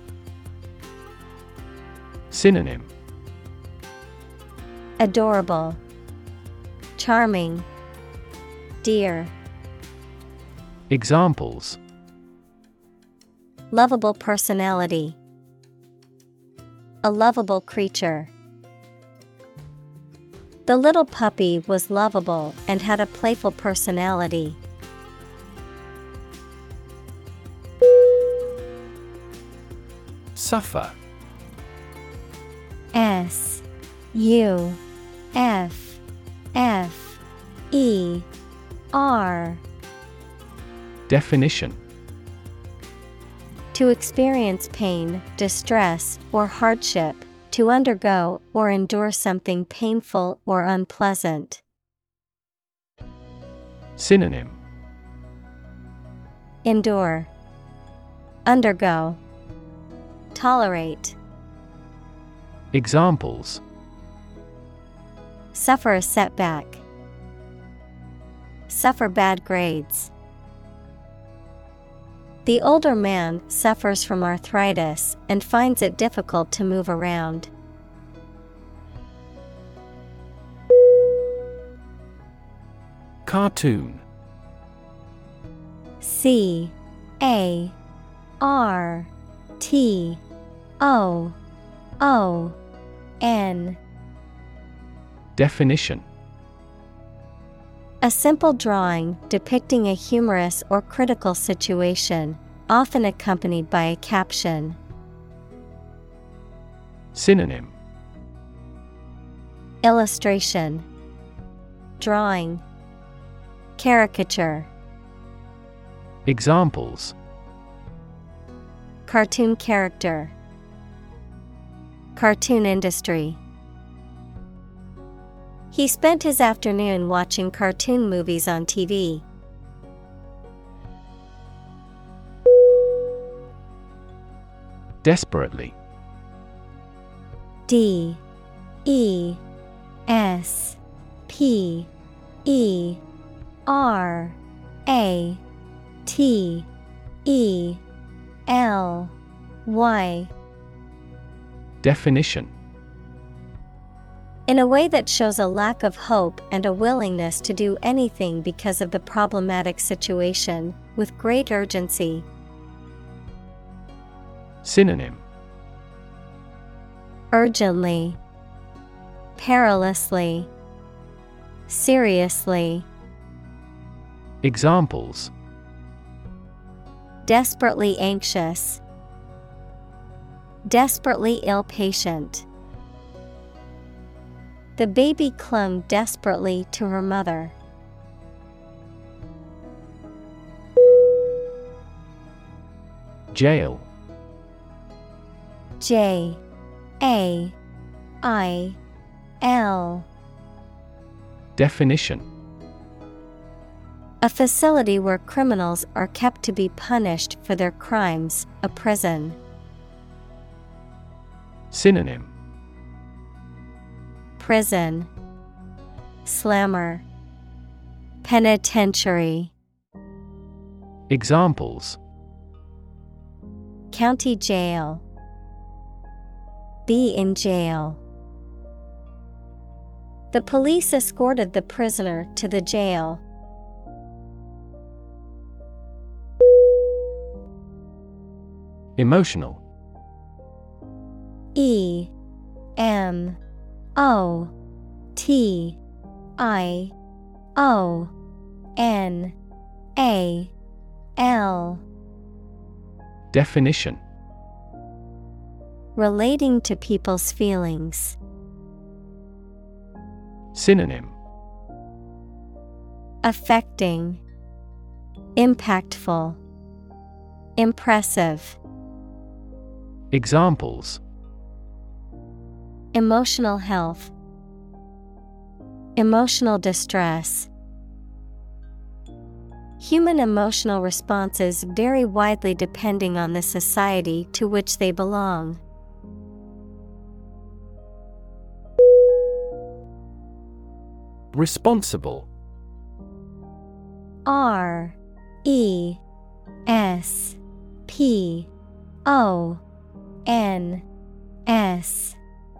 Speaker 2: Synonym
Speaker 1: Adorable, Charming, Dear.
Speaker 2: Examples
Speaker 1: Lovable personality. A lovable creature. The little puppy was lovable and had a playful personality.
Speaker 2: Suffer
Speaker 1: S U F F E R.
Speaker 2: Definition.
Speaker 1: To experience pain, distress, or hardship, to undergo or endure something painful or unpleasant.
Speaker 2: Synonym.
Speaker 1: Endure, Undergo, Tolerate.
Speaker 2: Examples
Speaker 1: Suffer a setback. Suffer bad grades. The older man suffers from arthritis and finds it difficult to move around.
Speaker 2: Cartoon
Speaker 1: C A R T O O N.
Speaker 2: Definition.
Speaker 1: A simple drawing depicting a humorous or critical situation, often accompanied by a caption.
Speaker 2: Synonym.
Speaker 1: Illustration. Drawing. Caricature.
Speaker 2: Examples.
Speaker 1: Cartoon character Cartoon industry. He spent his afternoon watching cartoon movies on TV.
Speaker 2: Desperately.
Speaker 1: D E S P E R A T E L Y
Speaker 2: Definition.
Speaker 1: In a way that shows a lack of hope and a willingness to do anything because of the problematic situation, with great urgency.
Speaker 2: Synonym.
Speaker 1: Urgently, perilously, seriously.
Speaker 2: Examples.
Speaker 1: Desperately anxious, desperately ill patient. The baby clung desperately to her mother.
Speaker 2: Jail
Speaker 1: J A I L
Speaker 2: Definition
Speaker 1: A facility where criminals are kept to be punished for their crimes, a prison.
Speaker 2: Synonym.
Speaker 1: Prison. Slammer. Penitentiary.
Speaker 2: Examples.
Speaker 1: County Jail. Be in jail. The police escorted the prisoner to the jail.
Speaker 2: Emotional
Speaker 1: E M O T I O N A L.
Speaker 2: Definition.
Speaker 1: Relating to people's feelings.
Speaker 2: Synonym.
Speaker 1: Affecting, Impactful, Impressive.
Speaker 2: Examples
Speaker 1: Emotional health, Emotional distress. Human emotional responses vary widely depending on the society to which they belong.
Speaker 2: Responsible
Speaker 1: R E S P O N S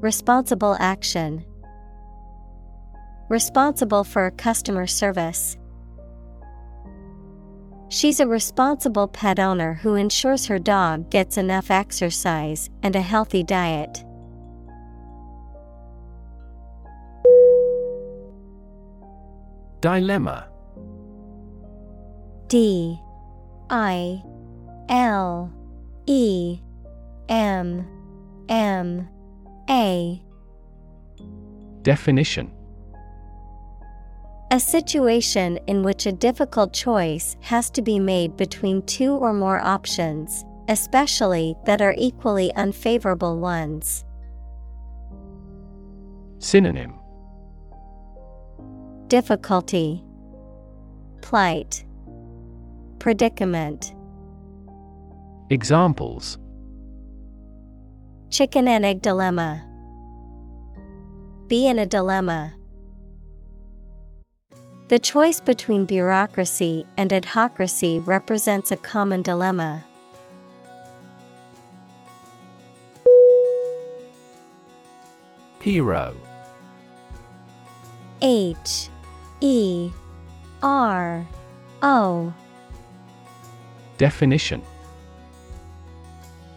Speaker 1: Responsible action. Responsible for customer service. She's a responsible pet owner who ensures her dog gets enough exercise and a healthy diet.
Speaker 2: Dilemma.
Speaker 1: D. I. L. E. M. M A.
Speaker 2: Definition.
Speaker 1: A situation in which a difficult choice has to be made between two or more options, especially that are equally unfavorable ones.
Speaker 2: Synonym.
Speaker 1: Difficulty, Plight, Predicament.
Speaker 2: Examples
Speaker 1: Chicken and egg dilemma. Be in a dilemma. The choice between bureaucracy and adhocracy represents a common dilemma.
Speaker 2: Hero
Speaker 1: H E R O
Speaker 2: Definition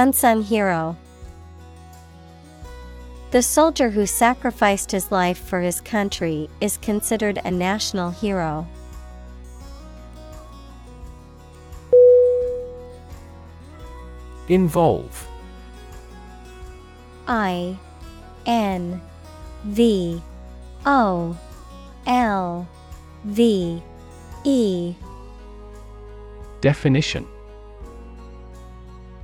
Speaker 1: Unsung hero. The soldier who sacrificed his life for his country is considered a national hero.
Speaker 2: Involve
Speaker 1: I N V O L V E
Speaker 2: Definition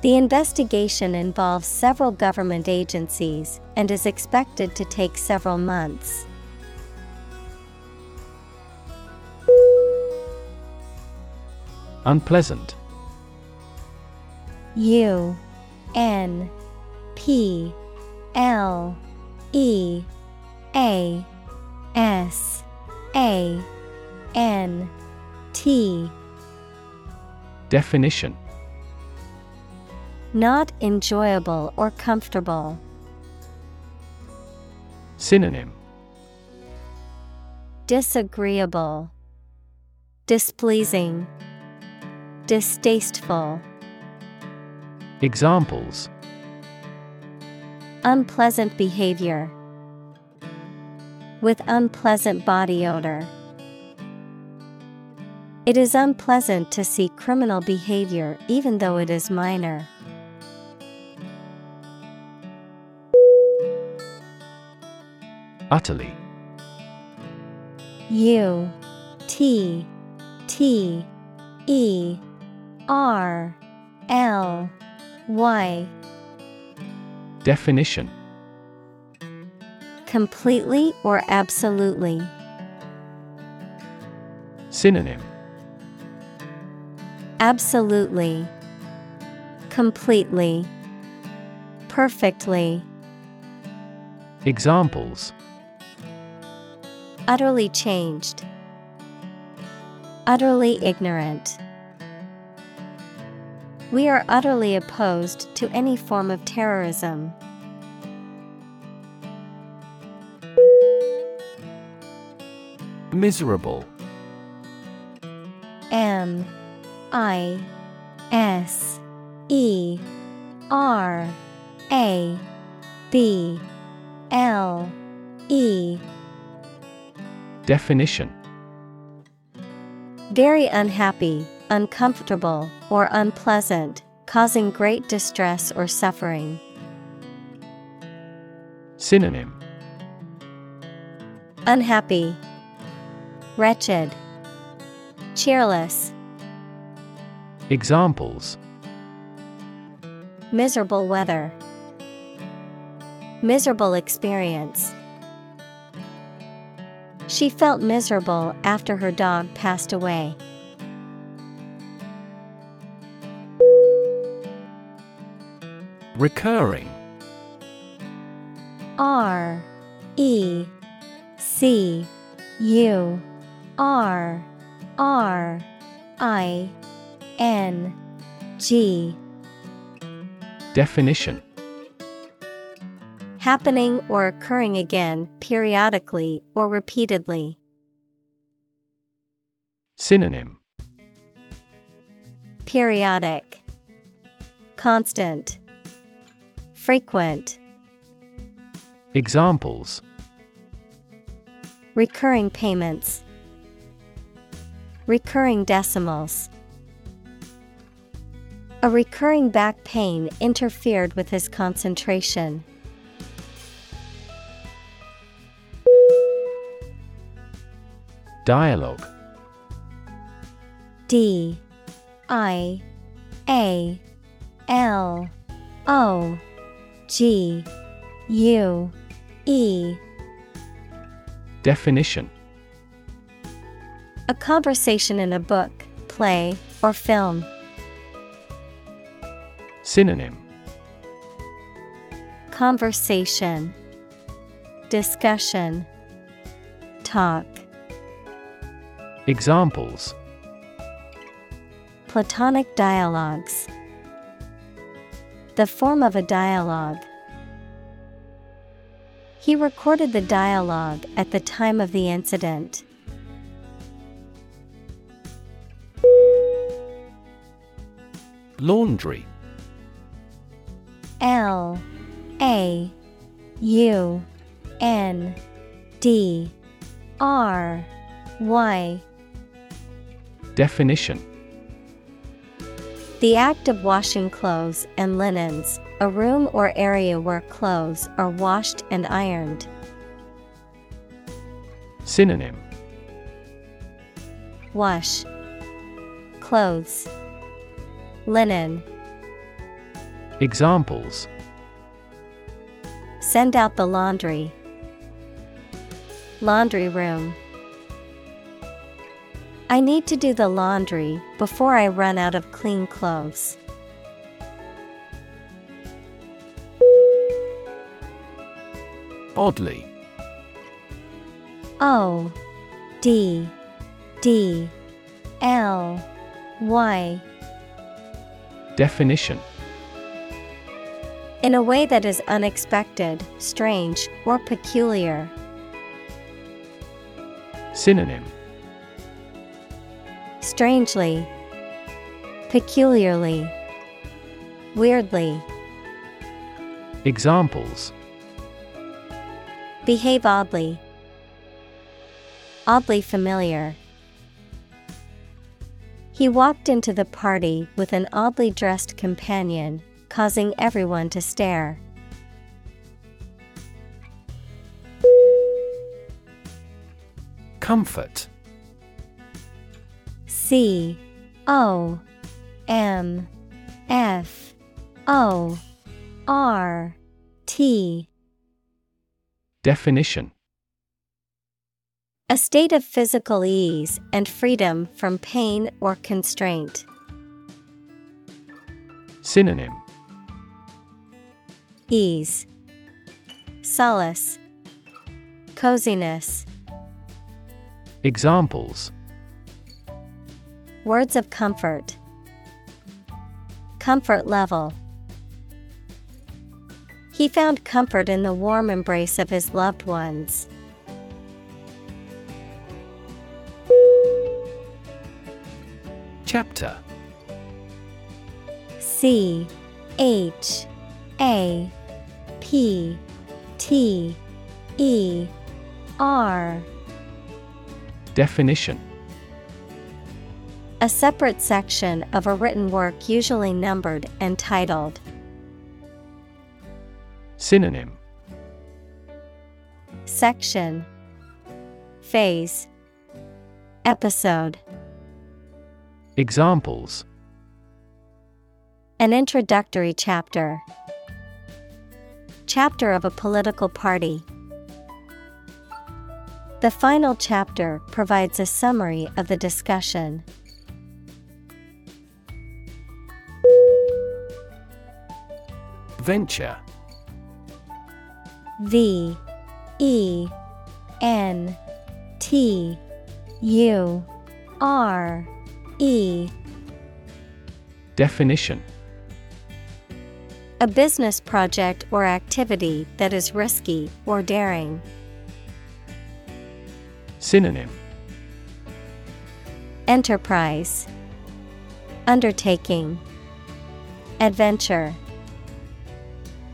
Speaker 1: The investigation involves several government agencies and is expected to take several months.
Speaker 2: Unpleasant.
Speaker 1: U N P L E A S A N T.
Speaker 2: Definition
Speaker 1: Not enjoyable or comfortable.
Speaker 2: Synonym
Speaker 1: Disagreeable, Displeasing, Distasteful.
Speaker 2: Examples
Speaker 1: Unpleasant behavior. With unpleasant body odor. It is unpleasant to see criminal behavior even though it is minor.
Speaker 2: Utterly
Speaker 1: U T T E R L Y
Speaker 2: Definition
Speaker 1: Completely or absolutely.
Speaker 2: Synonym
Speaker 1: Absolutely. Completely. Perfectly.
Speaker 2: Examples
Speaker 1: Utterly changed. Utterly ignorant. We are utterly opposed to any form of terrorism.
Speaker 2: Miserable
Speaker 1: M I S E R A B L E
Speaker 2: Definition.
Speaker 1: Very unhappy, uncomfortable, or unpleasant, causing great distress or suffering.
Speaker 2: Synonym.
Speaker 1: Unhappy, Wretched, Cheerless,
Speaker 2: Examples.
Speaker 1: Miserable weather, Miserable experience. She felt miserable after her dog passed away.
Speaker 2: Recurring.
Speaker 1: R E C U R R I N G.
Speaker 2: Definition
Speaker 1: Happening or occurring again periodically or repeatedly.
Speaker 2: Synonym.
Speaker 1: Periodic. Constant. Frequent.
Speaker 2: Examples.
Speaker 1: Recurring payments. Recurring decimals. A recurring back pain interfered with his concentration.
Speaker 2: Dialogue.
Speaker 1: D I A L O G U E.
Speaker 2: Definition.
Speaker 1: A conversation in a book, play, or film.
Speaker 2: Synonym.
Speaker 1: Conversation, Discussion, Talk.
Speaker 2: Examples
Speaker 1: Platonic dialogues. The form of a dialogue. He recorded the dialogue at the time of the incident.
Speaker 2: Laundry
Speaker 1: L A U N D R Y
Speaker 2: Definition
Speaker 1: The act of washing clothes and linens, a room or area where clothes are washed and ironed.
Speaker 2: Synonym
Speaker 1: Wash Clothes Linen
Speaker 2: Examples
Speaker 1: Send out the laundry. Laundry room. I need to do the laundry before I run out of clean clothes.
Speaker 2: Oddly
Speaker 1: O D D L Y
Speaker 2: Definition
Speaker 1: In a way that is unexpected, strange, or peculiar.
Speaker 2: Synonym
Speaker 1: Strangely, peculiarly, weirdly.
Speaker 2: Examples
Speaker 1: Behave oddly. Oddly familiar. He walked into the party with an oddly dressed companion, causing everyone to stare.
Speaker 2: Comfort
Speaker 1: C O M F O R T.
Speaker 2: Definition.
Speaker 1: A state of physical ease and freedom from pain or constraint.
Speaker 2: Synonym.
Speaker 1: Ease, Solace, Coziness.
Speaker 2: Examples
Speaker 1: Words of comfort. Comfort level. He found comfort in the warm embrace of his loved ones.
Speaker 2: Chapter
Speaker 1: C H A P T E R
Speaker 2: Definition
Speaker 1: A separate section of a written work usually numbered and titled.
Speaker 2: Synonym
Speaker 1: Section Phase Episode
Speaker 2: Examples
Speaker 1: An introductory chapter. Chapter of a political party. The final chapter provides a summary of the discussion.
Speaker 2: Venture
Speaker 1: V E N T U R E.
Speaker 2: Definition.
Speaker 1: A business project or activity that is risky or daring.
Speaker 2: Synonym.
Speaker 1: Enterprise. Undertaking. Adventure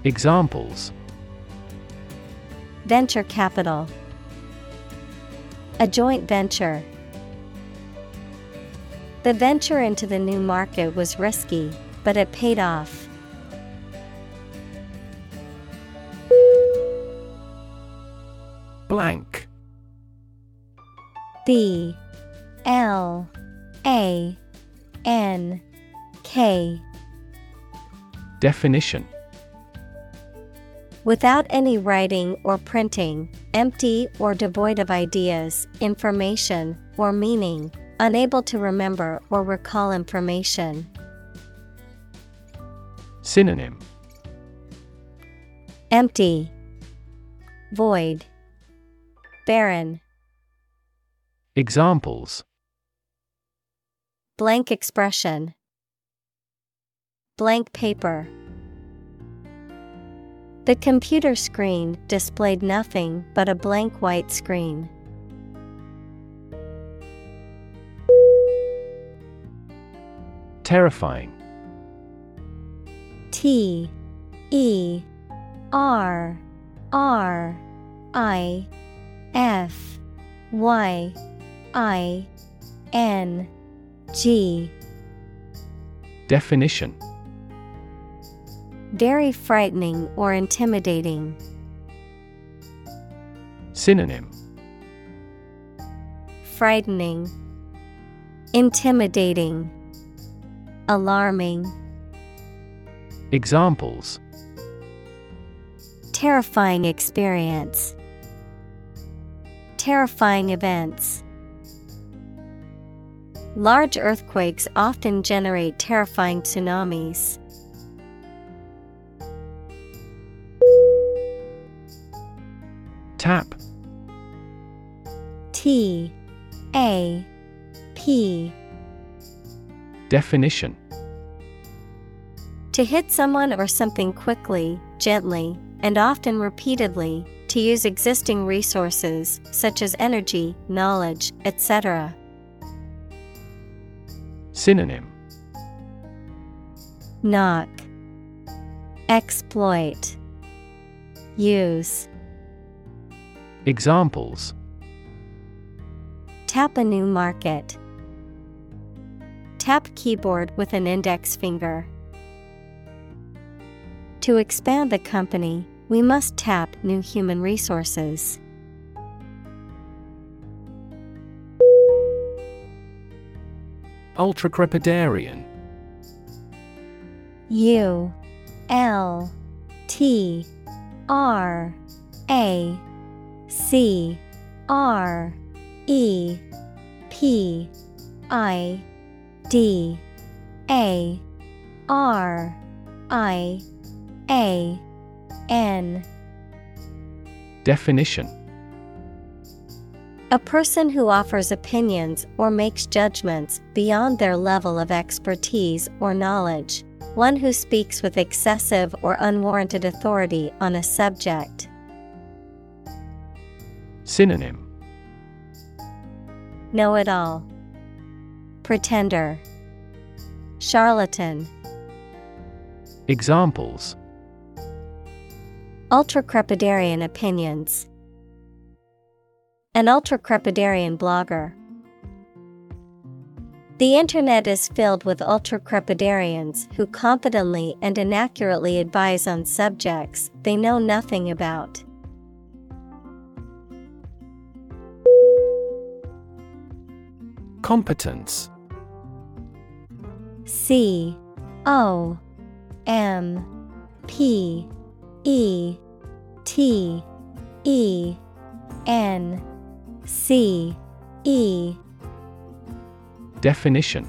Speaker 2: Examples.
Speaker 1: Venture capital. A joint venture. The venture into the new market was risky, but it paid off.
Speaker 2: Blank.
Speaker 1: B L A N K.
Speaker 2: Definition
Speaker 1: Without any writing or printing, empty or devoid of ideas, information, or meaning, unable to remember or recall information.
Speaker 2: Synonym
Speaker 1: Empty, Void, Barren.
Speaker 2: Examples
Speaker 1: Blank expression. Blank paper. The computer screen displayed nothing but a blank white screen.
Speaker 2: Terrifying.
Speaker 1: T E R R I F Y I N G.
Speaker 2: Definition
Speaker 1: Very frightening or intimidating.
Speaker 2: Synonym
Speaker 1: Frightening, Intimidating, Alarming.
Speaker 2: Examples
Speaker 1: Terrifying experience. Terrifying events. Large earthquakes often generate terrifying tsunamis.
Speaker 2: Tap.
Speaker 1: T A P.
Speaker 2: Definition.
Speaker 1: To hit someone or something quickly, gently, and often repeatedly, to use existing resources such as energy, knowledge, etc.
Speaker 2: Synonym.
Speaker 1: Knock, Exploit, Use.
Speaker 2: Examples
Speaker 1: Tap a new market. Tap keyboard with an index finger. To expand the company, we must tap new human resources.
Speaker 2: Ultracrepidarian
Speaker 1: U L T R A C R E P I D A R I A N
Speaker 2: Definition
Speaker 1: A person who offers opinions or makes judgments beyond their level of expertise or knowledge, one who speaks with excessive or unwarranted authority on a subject.
Speaker 2: Synonym
Speaker 1: Know it all. Pretender. Charlatan.
Speaker 2: Examples
Speaker 1: Ultracrepidarian opinions. An ultracrepidarian blogger. The internet is filled with ultracrepidarians who confidently and inaccurately advise on subjects they know nothing about.
Speaker 2: Competence.
Speaker 1: C O M P E T E N C E.
Speaker 2: Definition.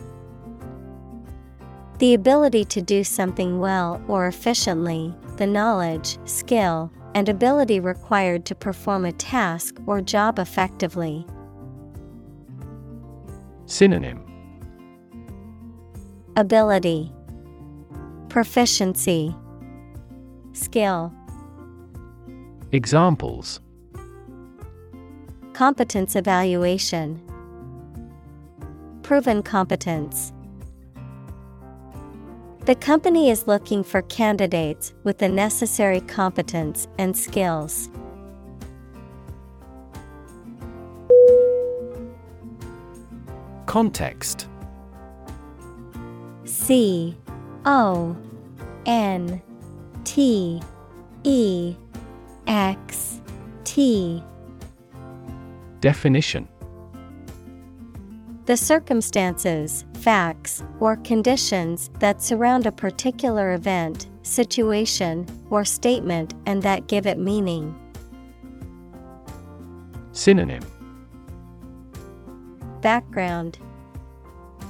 Speaker 1: The ability to do something well or efficiently, the knowledge, skill, and ability required to perform a task or job effectively.
Speaker 2: Synonym.
Speaker 1: Ability, Proficiency, Skill,
Speaker 2: Examples.
Speaker 1: Competence evaluation, Proven competence. The company is looking for candidates with the necessary competence and skills.
Speaker 2: Context.
Speaker 1: C O N T E X T.
Speaker 2: Definition.
Speaker 1: The circumstances, facts, or conditions that surround a particular event, situation, or statement and that give it meaning.
Speaker 2: Synonym.
Speaker 1: Background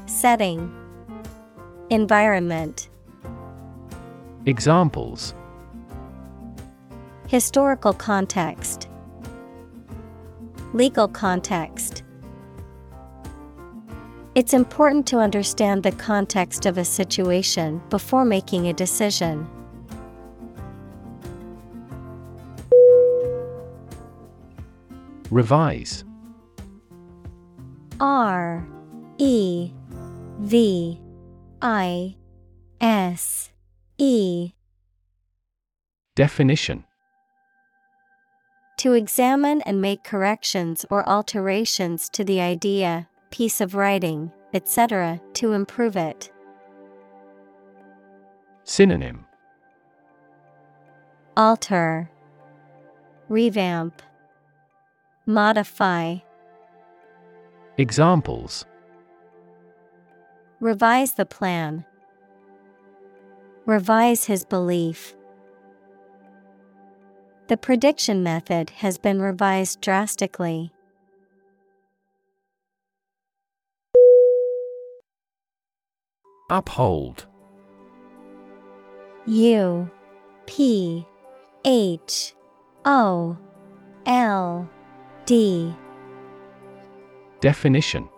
Speaker 1: Setting Environment.
Speaker 2: Examples.
Speaker 1: Historical context. Legal context. It's important to understand the context of a situation before making a decision.
Speaker 2: Revise.
Speaker 1: R E V I S E.
Speaker 2: Definition.
Speaker 1: To examine and make corrections or alterations to the idea, piece of writing, etc., to improve it.
Speaker 2: Synonym.
Speaker 1: Alter, Revamp, Modify,
Speaker 2: Examples
Speaker 1: Revise the plan. Revise his belief. The prediction method has been revised drastically.
Speaker 2: Uphold
Speaker 1: U P H O L D
Speaker 2: Definition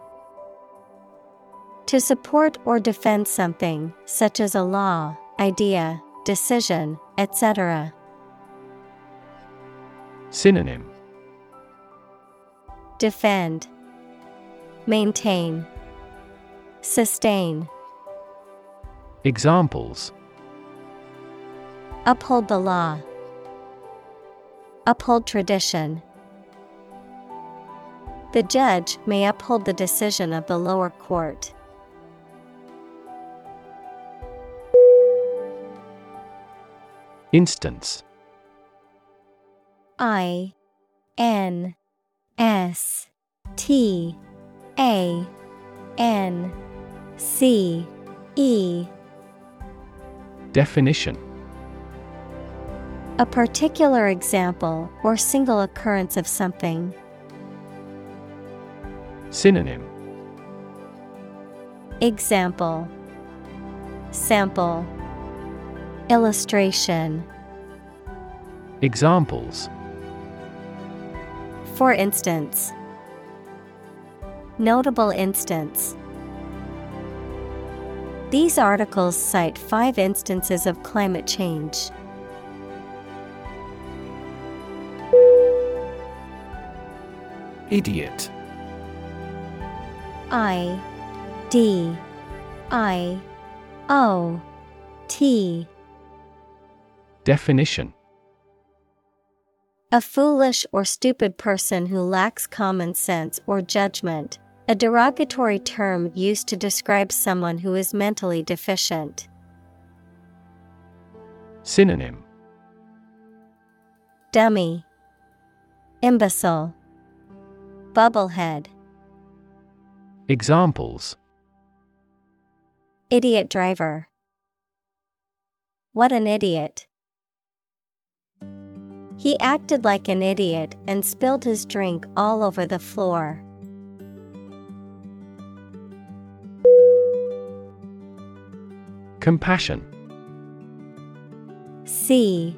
Speaker 1: To support or defend something, such as a law, idea, decision, etc.
Speaker 2: Synonym
Speaker 1: Defend, Maintain, Sustain.
Speaker 2: Examples
Speaker 1: Uphold the law. Uphold tradition. The judge may uphold the decision of the lower court.
Speaker 2: Instance.
Speaker 1: I N S T A N C E.
Speaker 2: Definition.
Speaker 1: A particular example or single occurrence of something.
Speaker 2: Synonym.
Speaker 1: Example. Sample Illustration
Speaker 2: Examples
Speaker 1: For instance, Notable instance. These articles cite five instances of climate change.
Speaker 2: Idiot
Speaker 1: I D I O T
Speaker 2: Definition
Speaker 1: A foolish or stupid person who lacks common sense or judgment, a derogatory term used to describe someone who is mentally deficient.
Speaker 2: Synonym
Speaker 1: Dummy, Imbecile, Bubblehead,
Speaker 2: Examples
Speaker 1: Idiot driver. What an idiot. He acted like an idiot and spilled his drink all over the floor.
Speaker 2: Compassion.
Speaker 1: C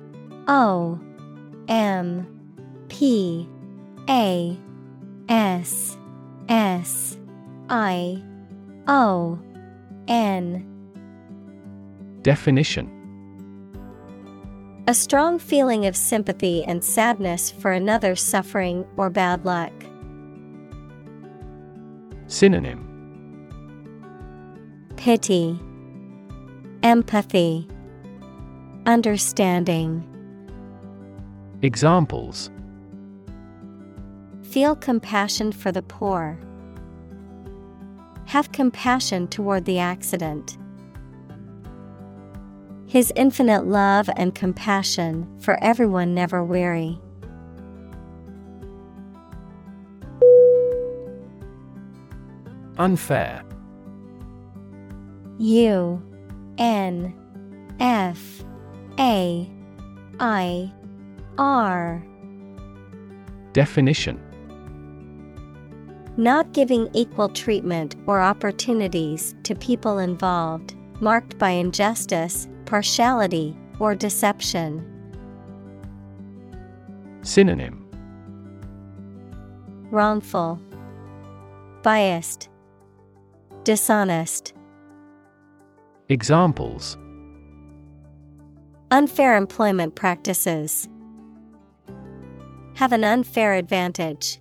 Speaker 1: O M P A S S I O N.
Speaker 2: Definition
Speaker 1: A strong feeling of sympathy and sadness for another's suffering or bad luck.
Speaker 2: Synonym
Speaker 1: Pity, Empathy, Understanding.
Speaker 2: Examples
Speaker 1: Feel compassion for the poor. Have compassion toward the accident. His infinite love and compassion for everyone never weary.
Speaker 2: Unfair
Speaker 1: U N F A I R.
Speaker 2: Definition
Speaker 1: Not giving equal treatment or opportunities to people involved, marked by injustice, partiality, or deception.
Speaker 2: Synonym
Speaker 1: Wrongful, Biased, Dishonest.
Speaker 2: Examples
Speaker 1: Unfair employment practices. Have an unfair advantage.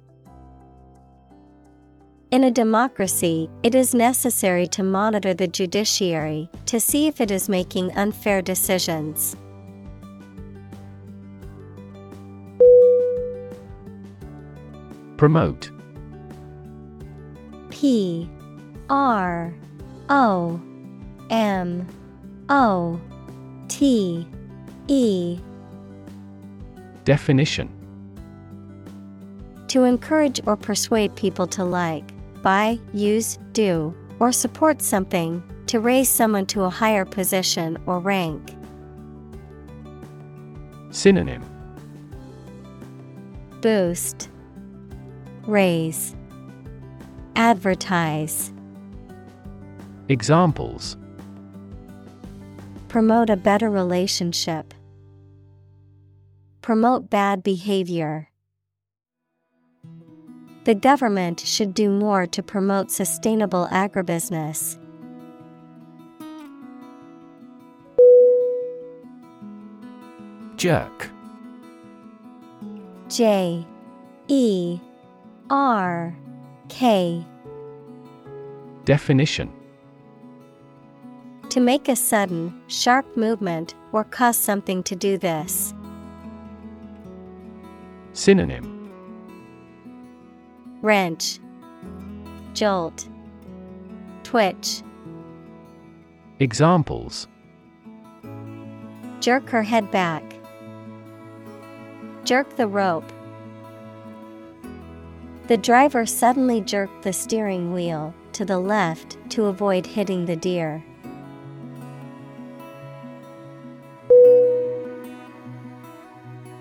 Speaker 1: In a democracy, it is necessary to monitor the judiciary to see if it is making unfair decisions.
Speaker 2: Promote.
Speaker 1: P R O M O T E.
Speaker 2: Definition.
Speaker 1: To encourage or persuade people to like, buy, use, do, or support something, to raise someone to a higher position or rank.
Speaker 2: Synonym
Speaker 1: Boost, Raise, Advertise.
Speaker 2: Examples
Speaker 1: Promote a better relationship. Promote bad behavior. The government should do more to promote sustainable agribusiness.
Speaker 2: Jerk
Speaker 1: J E R K
Speaker 2: Definition
Speaker 1: To make a sudden, sharp movement or cause something to do this.
Speaker 2: Synonym
Speaker 1: Wrench, Jolt, Twitch.
Speaker 2: Examples
Speaker 1: Jerk her head back. Jerk the rope. The driver suddenly jerked the steering wheel to the left to avoid hitting the deer.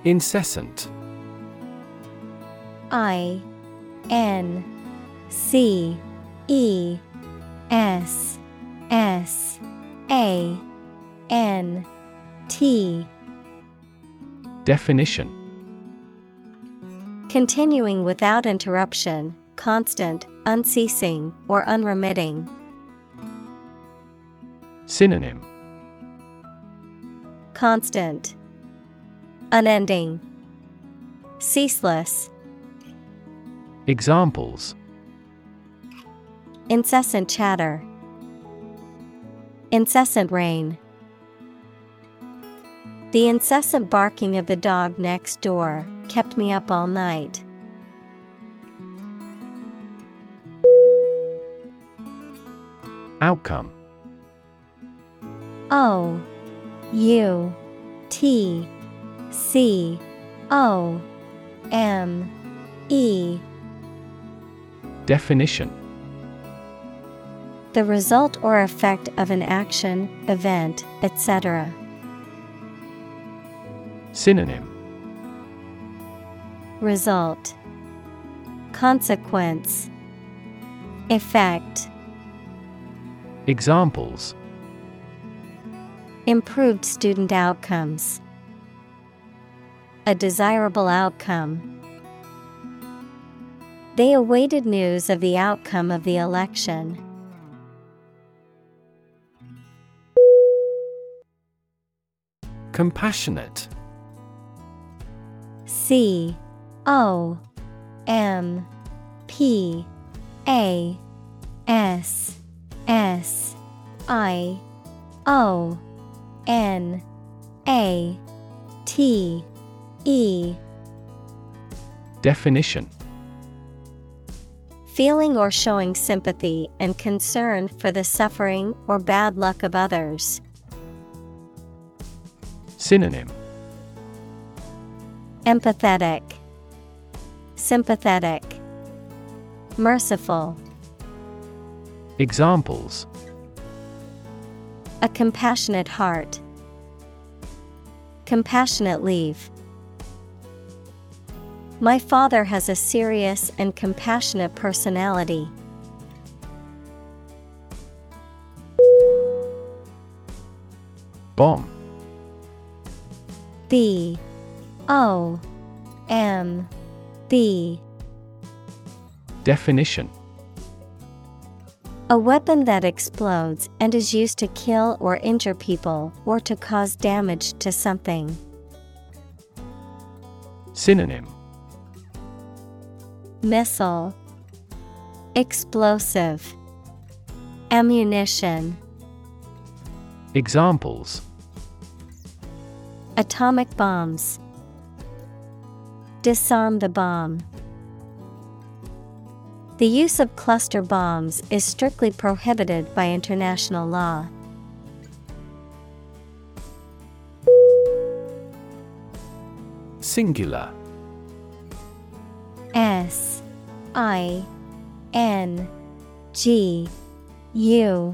Speaker 2: Incessant
Speaker 1: I N C E S S A N T.
Speaker 2: Definition.
Speaker 1: Continuing without interruption, constant, unceasing, or unremitting.
Speaker 2: Synonym.
Speaker 1: Constant, Unending, Ceaseless,
Speaker 2: Examples
Speaker 1: Incessant chatter, Incessant rain. The incessant barking of the dog next door kept me up all night.
Speaker 2: Outcome
Speaker 1: O U T C O M E
Speaker 2: Definition
Speaker 1: The result or effect of an action, event, etc.
Speaker 2: Synonym
Speaker 1: Result Consequence Effect
Speaker 2: Examples
Speaker 1: Improved student outcomes. A desirable outcome. They awaited news of the outcome of the election.
Speaker 2: Compassionate.
Speaker 1: C O M P A S S I O N A T E.
Speaker 2: Definition
Speaker 1: Feeling or showing sympathy and concern for the suffering or bad luck of others.
Speaker 2: Synonym
Speaker 1: Empathetic, Sympathetic, Merciful.
Speaker 2: Examples
Speaker 1: A compassionate heart. Compassionate leave. My father has a serious and compassionate personality.
Speaker 2: Bomb.
Speaker 1: B O M B
Speaker 2: Definition
Speaker 1: A weapon that explodes and is used to kill or injure people or to cause damage to something.
Speaker 2: Synonym
Speaker 1: Missile. Explosive. Ammunition.
Speaker 2: Examples.
Speaker 1: Atomic bombs. Disarm the bomb. The use of cluster bombs is strictly prohibited by international law.
Speaker 2: Singular
Speaker 1: I N G U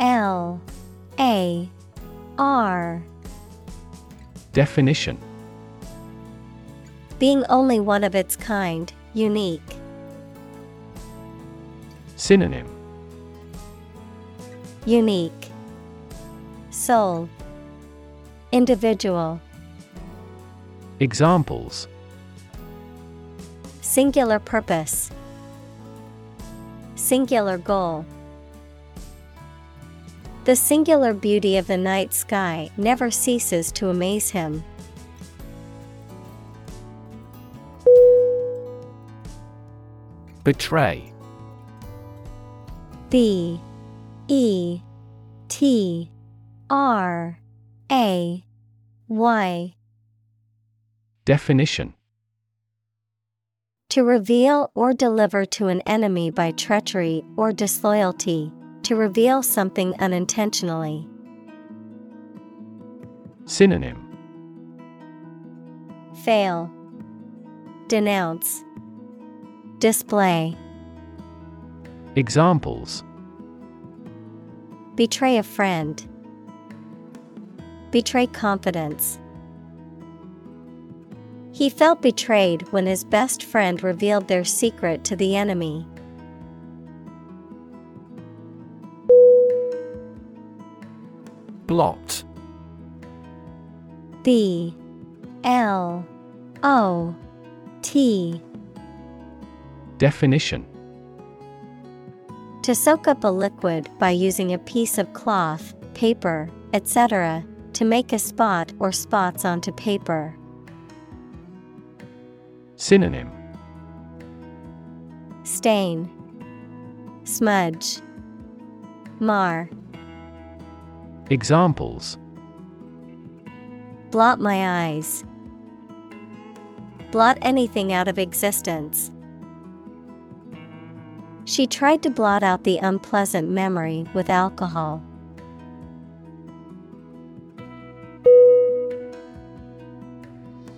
Speaker 1: L A R.
Speaker 2: Definition.
Speaker 1: Being only one of its kind, unique.
Speaker 2: Synonym.
Speaker 1: Unique. Sole. Individual.
Speaker 2: Examples
Speaker 1: Singular purpose Singular goal. The singular beauty of the night sky never ceases to amaze him.
Speaker 2: Betray.
Speaker 1: B E T R A Y.
Speaker 2: Definition
Speaker 1: To reveal or deliver to an enemy by treachery or disloyalty, to reveal something unintentionally.
Speaker 2: Synonym.
Speaker 1: Fail, Denounce, Display,
Speaker 2: Examples.
Speaker 1: Betray a friend, Betray confidence. He felt betrayed when his best friend revealed their secret to the enemy.
Speaker 2: Blot
Speaker 1: B L O T
Speaker 2: Definition
Speaker 1: To soak up a liquid by using a piece of cloth, paper, etc., to make a spot or spots onto paper.
Speaker 2: Synonym
Speaker 1: Stain, Smudge, Mar.
Speaker 2: Examples
Speaker 1: Blot my eyes. Blot anything out of existence. She tried to blot out the unpleasant memory with alcohol.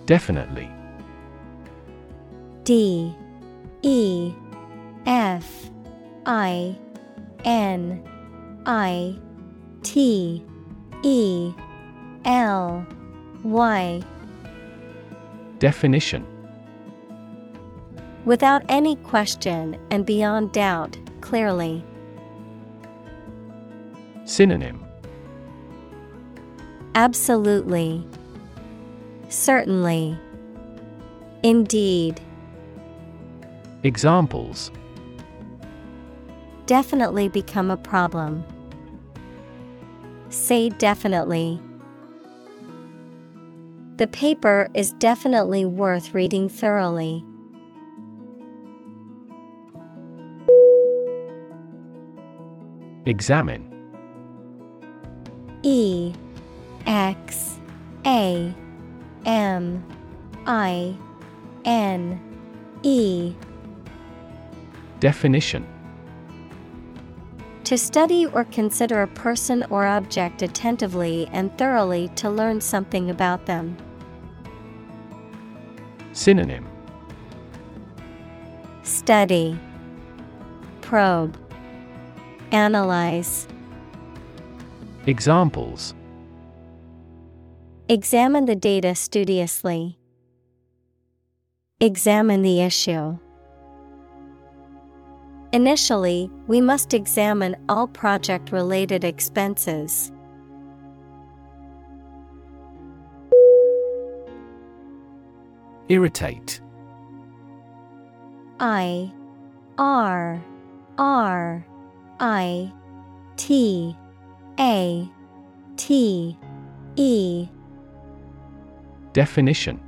Speaker 2: Definitely
Speaker 1: D E F I N I T E L Y
Speaker 2: Definition
Speaker 1: Without any question and beyond doubt, clearly.
Speaker 2: Synonym
Speaker 1: Absolutely. Certainly. Indeed.
Speaker 2: Examples
Speaker 1: Definitely become a problem. Say definitely. The paper is definitely worth reading thoroughly.
Speaker 2: Examine
Speaker 1: E X A M I N E
Speaker 2: Definition
Speaker 1: To study or consider a person or object attentively and thoroughly to learn something about them.
Speaker 2: Synonym
Speaker 1: Study Probe Analyze
Speaker 2: Examples
Speaker 1: Examine the data studiously. Examine the issue. Initially, we must examine all project related expenses.
Speaker 2: Irritate.
Speaker 1: I R R I T A T E
Speaker 2: Definition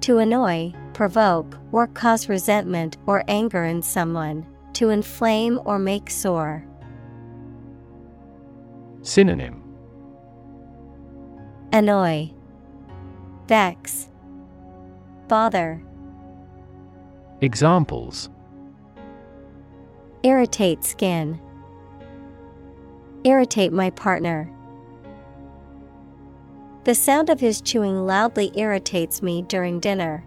Speaker 1: To annoy, provoke, or cause resentment or anger in someone, to inflame or make sore.
Speaker 2: Synonym
Speaker 1: Annoy, Vex, Bother,
Speaker 2: Examples
Speaker 1: Irritate skin. Irritate my partner. The sound of his chewing loudly irritates me during dinner.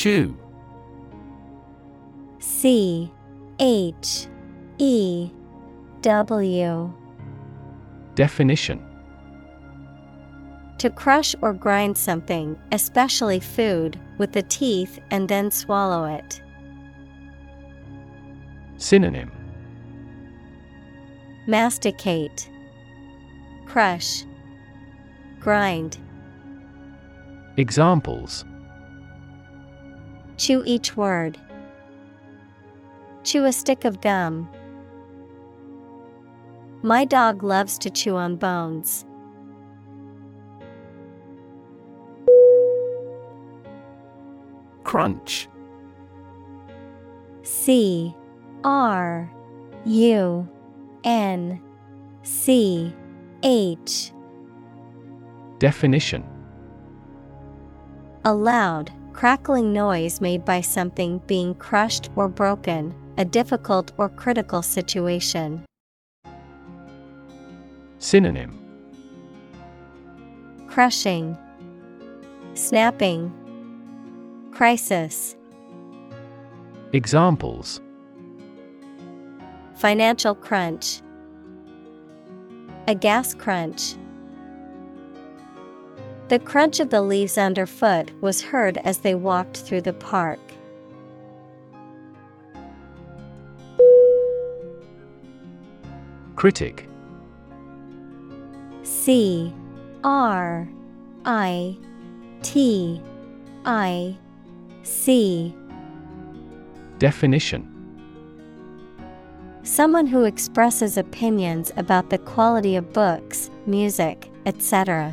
Speaker 2: Chew.
Speaker 1: C H E W
Speaker 2: Definition
Speaker 1: To crush or grind something, especially food, with the teeth and then swallow it.
Speaker 2: Synonym
Speaker 1: Masticate, Crush, Grind.
Speaker 2: Examples
Speaker 1: Chew each word. Chew a stick of gum. My dog loves to chew on bones.
Speaker 2: Crunch.
Speaker 1: C R U N C H.
Speaker 2: Definition
Speaker 1: A loud, crackling noise made by something being crushed or broken, a difficult or critical situation.
Speaker 2: Synonym
Speaker 1: Crushing, Snapping, Crisis.
Speaker 2: Examples
Speaker 1: Financial crunch. A gas crunch. The crunch of the leaves underfoot was heard as they walked through the park.
Speaker 2: Critic.
Speaker 1: C. R. I. T. I. C.
Speaker 2: Definition.
Speaker 1: Someone who expresses opinions about the quality of books, music, etc.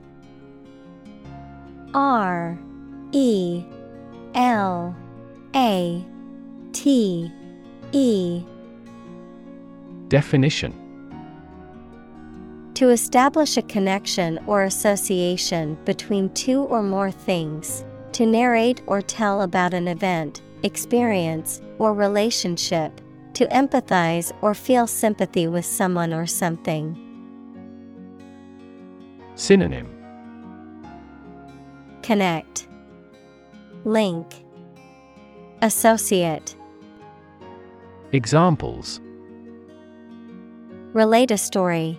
Speaker 1: R E L A T E.
Speaker 2: Definition.
Speaker 1: To establish a connection or association between two or more things, to narrate or tell about an event, experience, or relationship, to empathize or feel sympathy with someone or something.
Speaker 2: Synonym
Speaker 1: Connect, Link, Associate,
Speaker 2: Examples.
Speaker 1: Relate a story,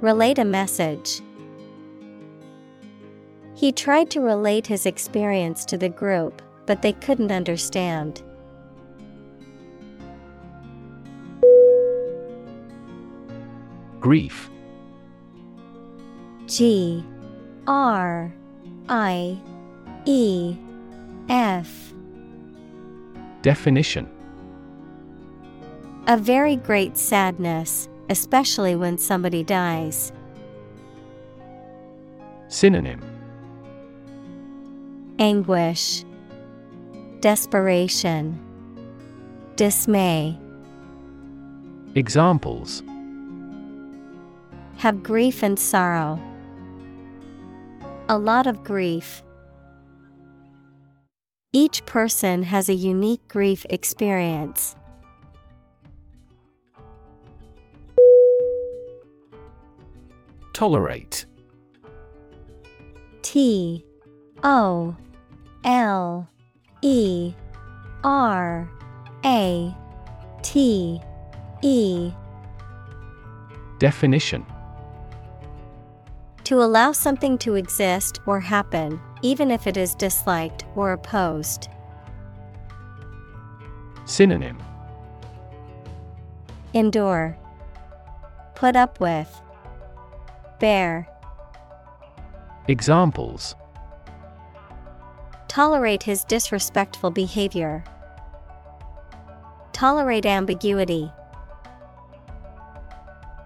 Speaker 1: Relate a message. He tried to relate his experience to the group, but they couldn't understand.
Speaker 2: Grief.
Speaker 1: G R I E F
Speaker 2: Definition
Speaker 1: A very great sadness, especially when somebody dies.
Speaker 2: Synonym
Speaker 1: Anguish, Desperation, Dismay.
Speaker 2: Examples
Speaker 1: Have grief and sorrow. A lot of grief. Each person has a unique grief experience.
Speaker 2: Tolerate
Speaker 1: T O L E R A T E
Speaker 2: Definition
Speaker 1: To allow something to exist or happen, even if it is disliked or opposed.
Speaker 2: Synonym
Speaker 1: Endure. Put up with. Bear.
Speaker 2: Examples
Speaker 1: Tolerate his disrespectful behavior. Tolerate ambiguity.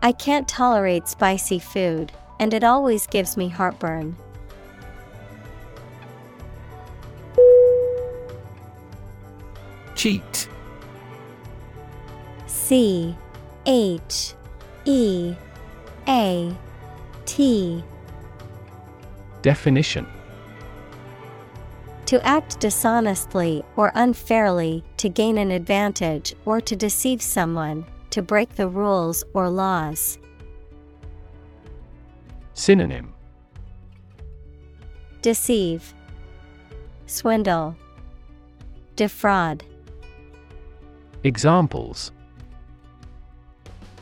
Speaker 1: I can't tolerate spicy food, and it always gives me heartburn.
Speaker 2: Cheat
Speaker 1: C H E A T
Speaker 2: Definition
Speaker 1: To act dishonestly or unfairly to gain an advantage or to deceive someone, to break the rules or laws.
Speaker 2: Synonym
Speaker 1: Deceive, Swindle, Defraud.
Speaker 2: Examples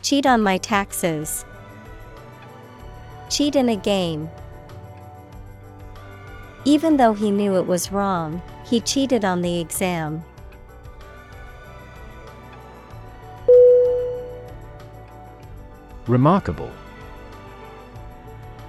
Speaker 1: Cheat on my taxes. Cheat in a game. Even though he knew it was wrong, he cheated on the exam.
Speaker 2: Remarkable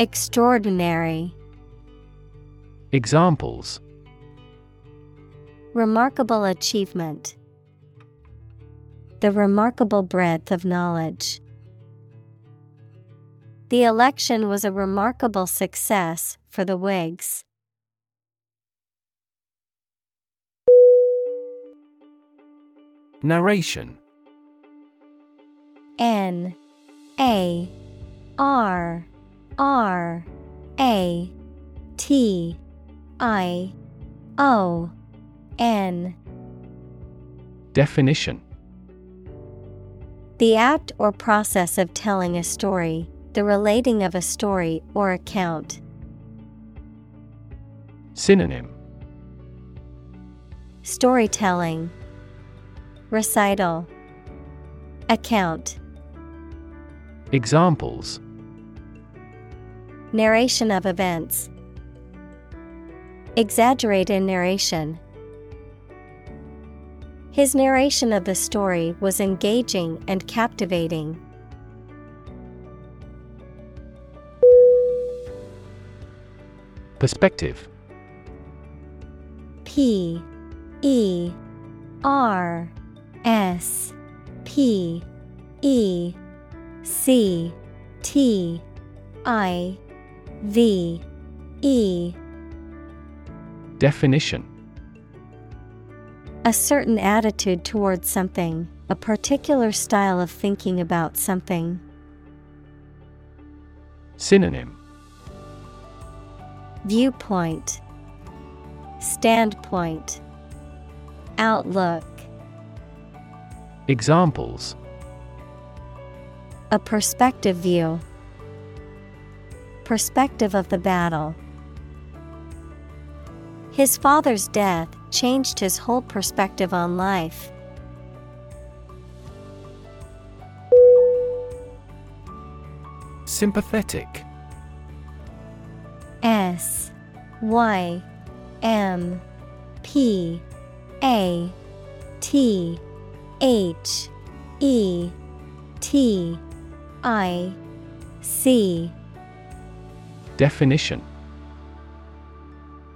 Speaker 1: Extraordinary.
Speaker 2: Examples
Speaker 1: Remarkable achievement. The remarkable breadth of knowledge. The election was a remarkable success for the Whigs.
Speaker 2: Narration
Speaker 1: N A R R A T I O N.
Speaker 2: Definition.
Speaker 1: The act or process of telling a story, the relating of a story or account.
Speaker 2: Synonym.
Speaker 1: Storytelling, Recital, Account.
Speaker 2: Examples
Speaker 1: Narration of events. Exaggerate in narration. His narration of the story was engaging and captivating.
Speaker 2: Perspective
Speaker 1: P E R S P E C T I V E
Speaker 2: Definition
Speaker 1: A certain attitude towards something, a particular style of thinking about something.
Speaker 2: Synonym
Speaker 1: Viewpoint, Standpoint, Outlook.
Speaker 2: Examples
Speaker 1: A perspective view. Perspective of the battle. His father's death changed his whole perspective on life.
Speaker 2: Sympathetic
Speaker 1: S Y M P A T H E T I C
Speaker 2: Definition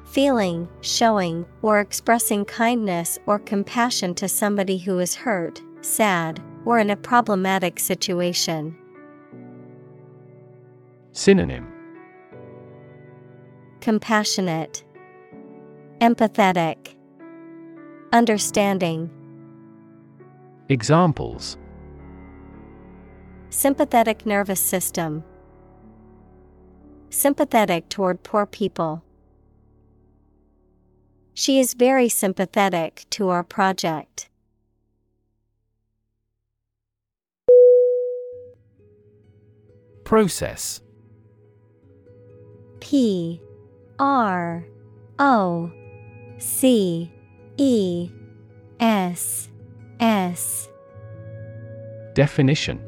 Speaker 1: Feeling, showing, or expressing kindness or compassion to somebody who is hurt, sad, or in a problematic situation.
Speaker 2: Synonym
Speaker 1: Compassionate, Empathetic, Understanding.
Speaker 2: Examples
Speaker 1: Sympathetic nervous system. Sympathetic toward poor people. She is very sympathetic to our project.
Speaker 2: Process
Speaker 1: P R O C E S S
Speaker 2: Definition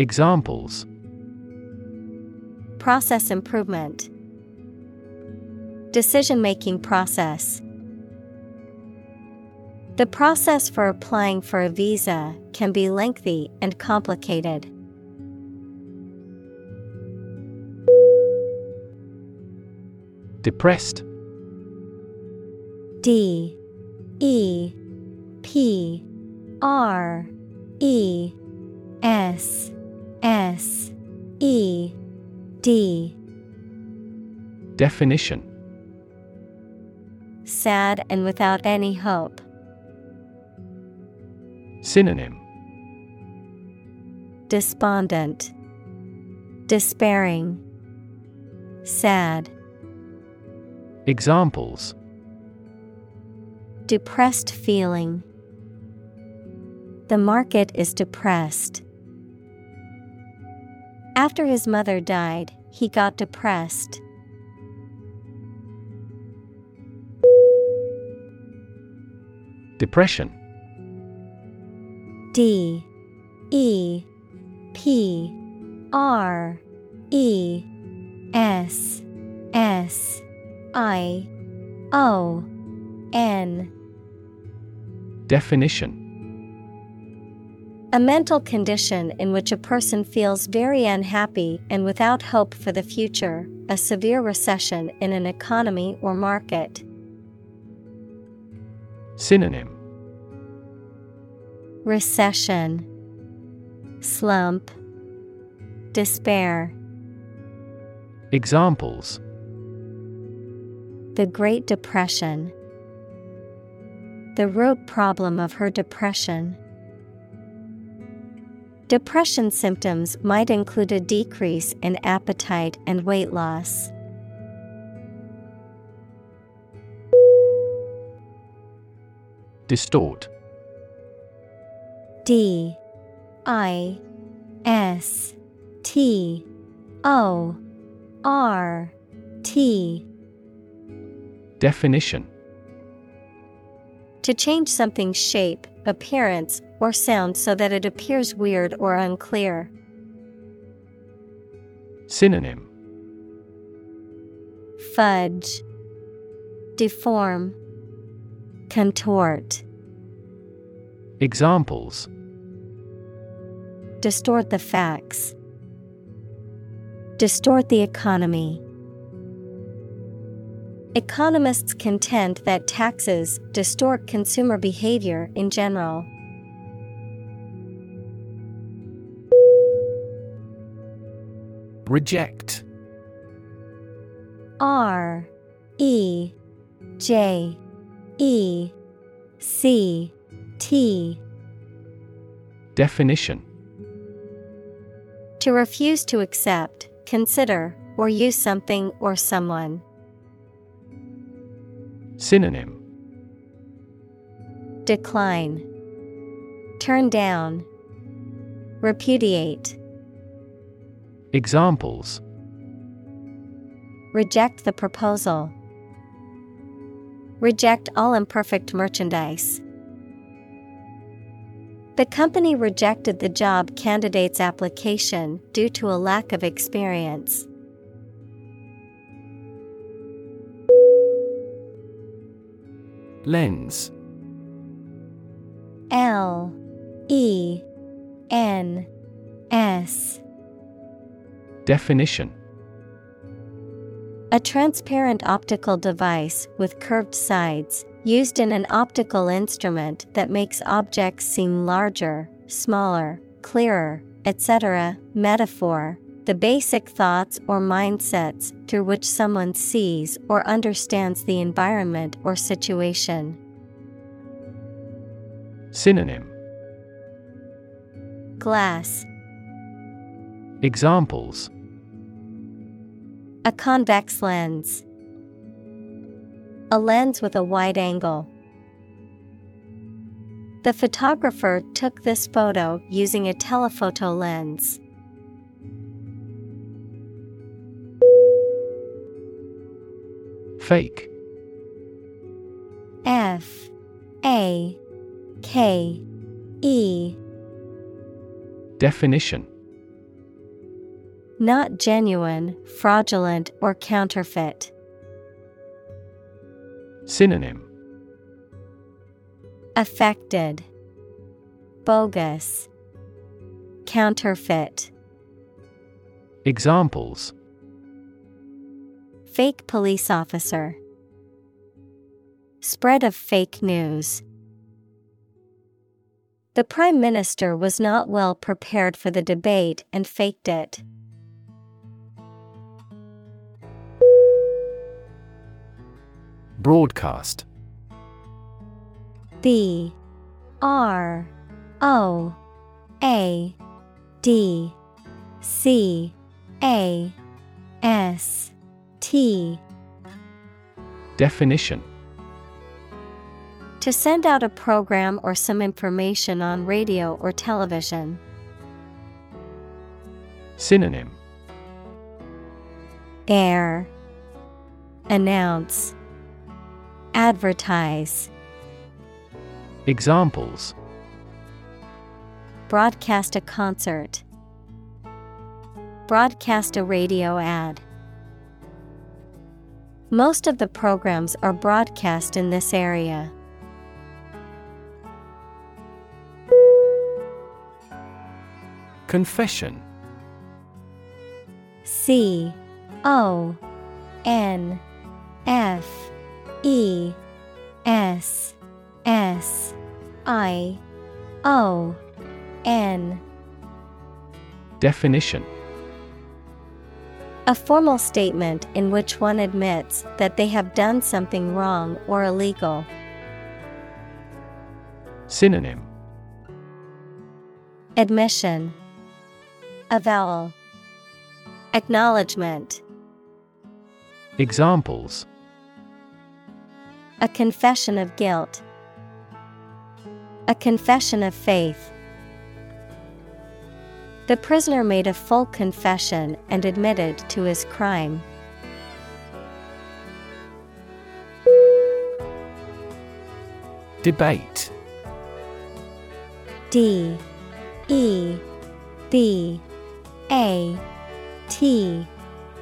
Speaker 2: Examples.
Speaker 1: Process improvement. Decision making process. The process for applying for a visa can be lengthy and complicated.
Speaker 2: Depressed.
Speaker 1: D. E. P. R. E. S S E D
Speaker 2: Definition
Speaker 1: Sad and without any hope.
Speaker 2: Synonym
Speaker 1: Despondent, Despairing, Sad.
Speaker 2: Examples
Speaker 1: Depressed feeling. The market is depressed. After his mother died, he got depressed.
Speaker 2: Depression.
Speaker 1: D. E. P. R. E. S. S. I. O. N.
Speaker 2: Definition
Speaker 1: A mental condition in which a person feels very unhappy and without hope for the future, a severe recession in an economy or market.
Speaker 2: Synonym
Speaker 1: Recession, Slump, Despair.
Speaker 2: Examples
Speaker 1: The Great Depression. The root problem of her depression. Depression symptoms might include a decrease in appetite and weight loss.
Speaker 2: Distort.
Speaker 1: D. I. S. T. O. R. T.
Speaker 2: Definition.
Speaker 1: To change something's shape, appearance, or sound so that it appears weird or unclear.
Speaker 2: Synonym
Speaker 1: Fudge, Deform, Contort.
Speaker 2: Examples
Speaker 1: Distort the facts. Distort the economy. Economists contend that taxes distort consumer behavior in general.
Speaker 2: Reject
Speaker 1: R E J E C T
Speaker 2: Definition
Speaker 1: To refuse to accept, consider, or use something or someone.
Speaker 2: Synonym
Speaker 1: Decline, Turn down. Repudiate.
Speaker 2: Examples
Speaker 1: Reject the proposal. Reject all imperfect merchandise. The company rejected the job candidate's application due to a lack of experience.
Speaker 2: Lens
Speaker 1: L E N S
Speaker 2: Definition
Speaker 1: A transparent optical device with curved sides, used in an optical instrument that makes objects seem larger, smaller, clearer, etc. Metaphor The basic thoughts or mindsets through which someone sees or understands the environment or situation.
Speaker 2: Synonym
Speaker 1: Glass
Speaker 2: Examples
Speaker 1: A convex lens. A lens with a wide angle. The photographer took this photo using a telephoto lens.
Speaker 2: Fake
Speaker 1: F A K E
Speaker 2: Definition
Speaker 1: Not genuine, fraudulent, or counterfeit.
Speaker 2: Synonym
Speaker 1: Affected, Bogus, Counterfeit.
Speaker 2: Examples
Speaker 1: Fake police officer. Spread of fake news. The Prime Minister was not well prepared for the debate and faked it.
Speaker 2: Broadcast.
Speaker 1: B R O A D C A S T.
Speaker 2: Definition.
Speaker 1: To send out a program or some information on radio or television.
Speaker 2: Synonym.
Speaker 1: Air. Announce Advertise
Speaker 2: Examples
Speaker 1: Broadcast a concert. Broadcast a radio ad. Most of the programs are broadcast in this area.
Speaker 2: Confession
Speaker 1: C O N F E S S I O N.
Speaker 2: Definition.
Speaker 1: A formal statement in which one admits that they have done something wrong or illegal.
Speaker 2: Synonym.
Speaker 1: Admission. Avowal. Acknowledgement.
Speaker 2: Examples
Speaker 1: A confession of guilt. A confession of faith. The prisoner made a full confession and admitted to his crime.
Speaker 2: Debate.
Speaker 1: D. E. B. A. T.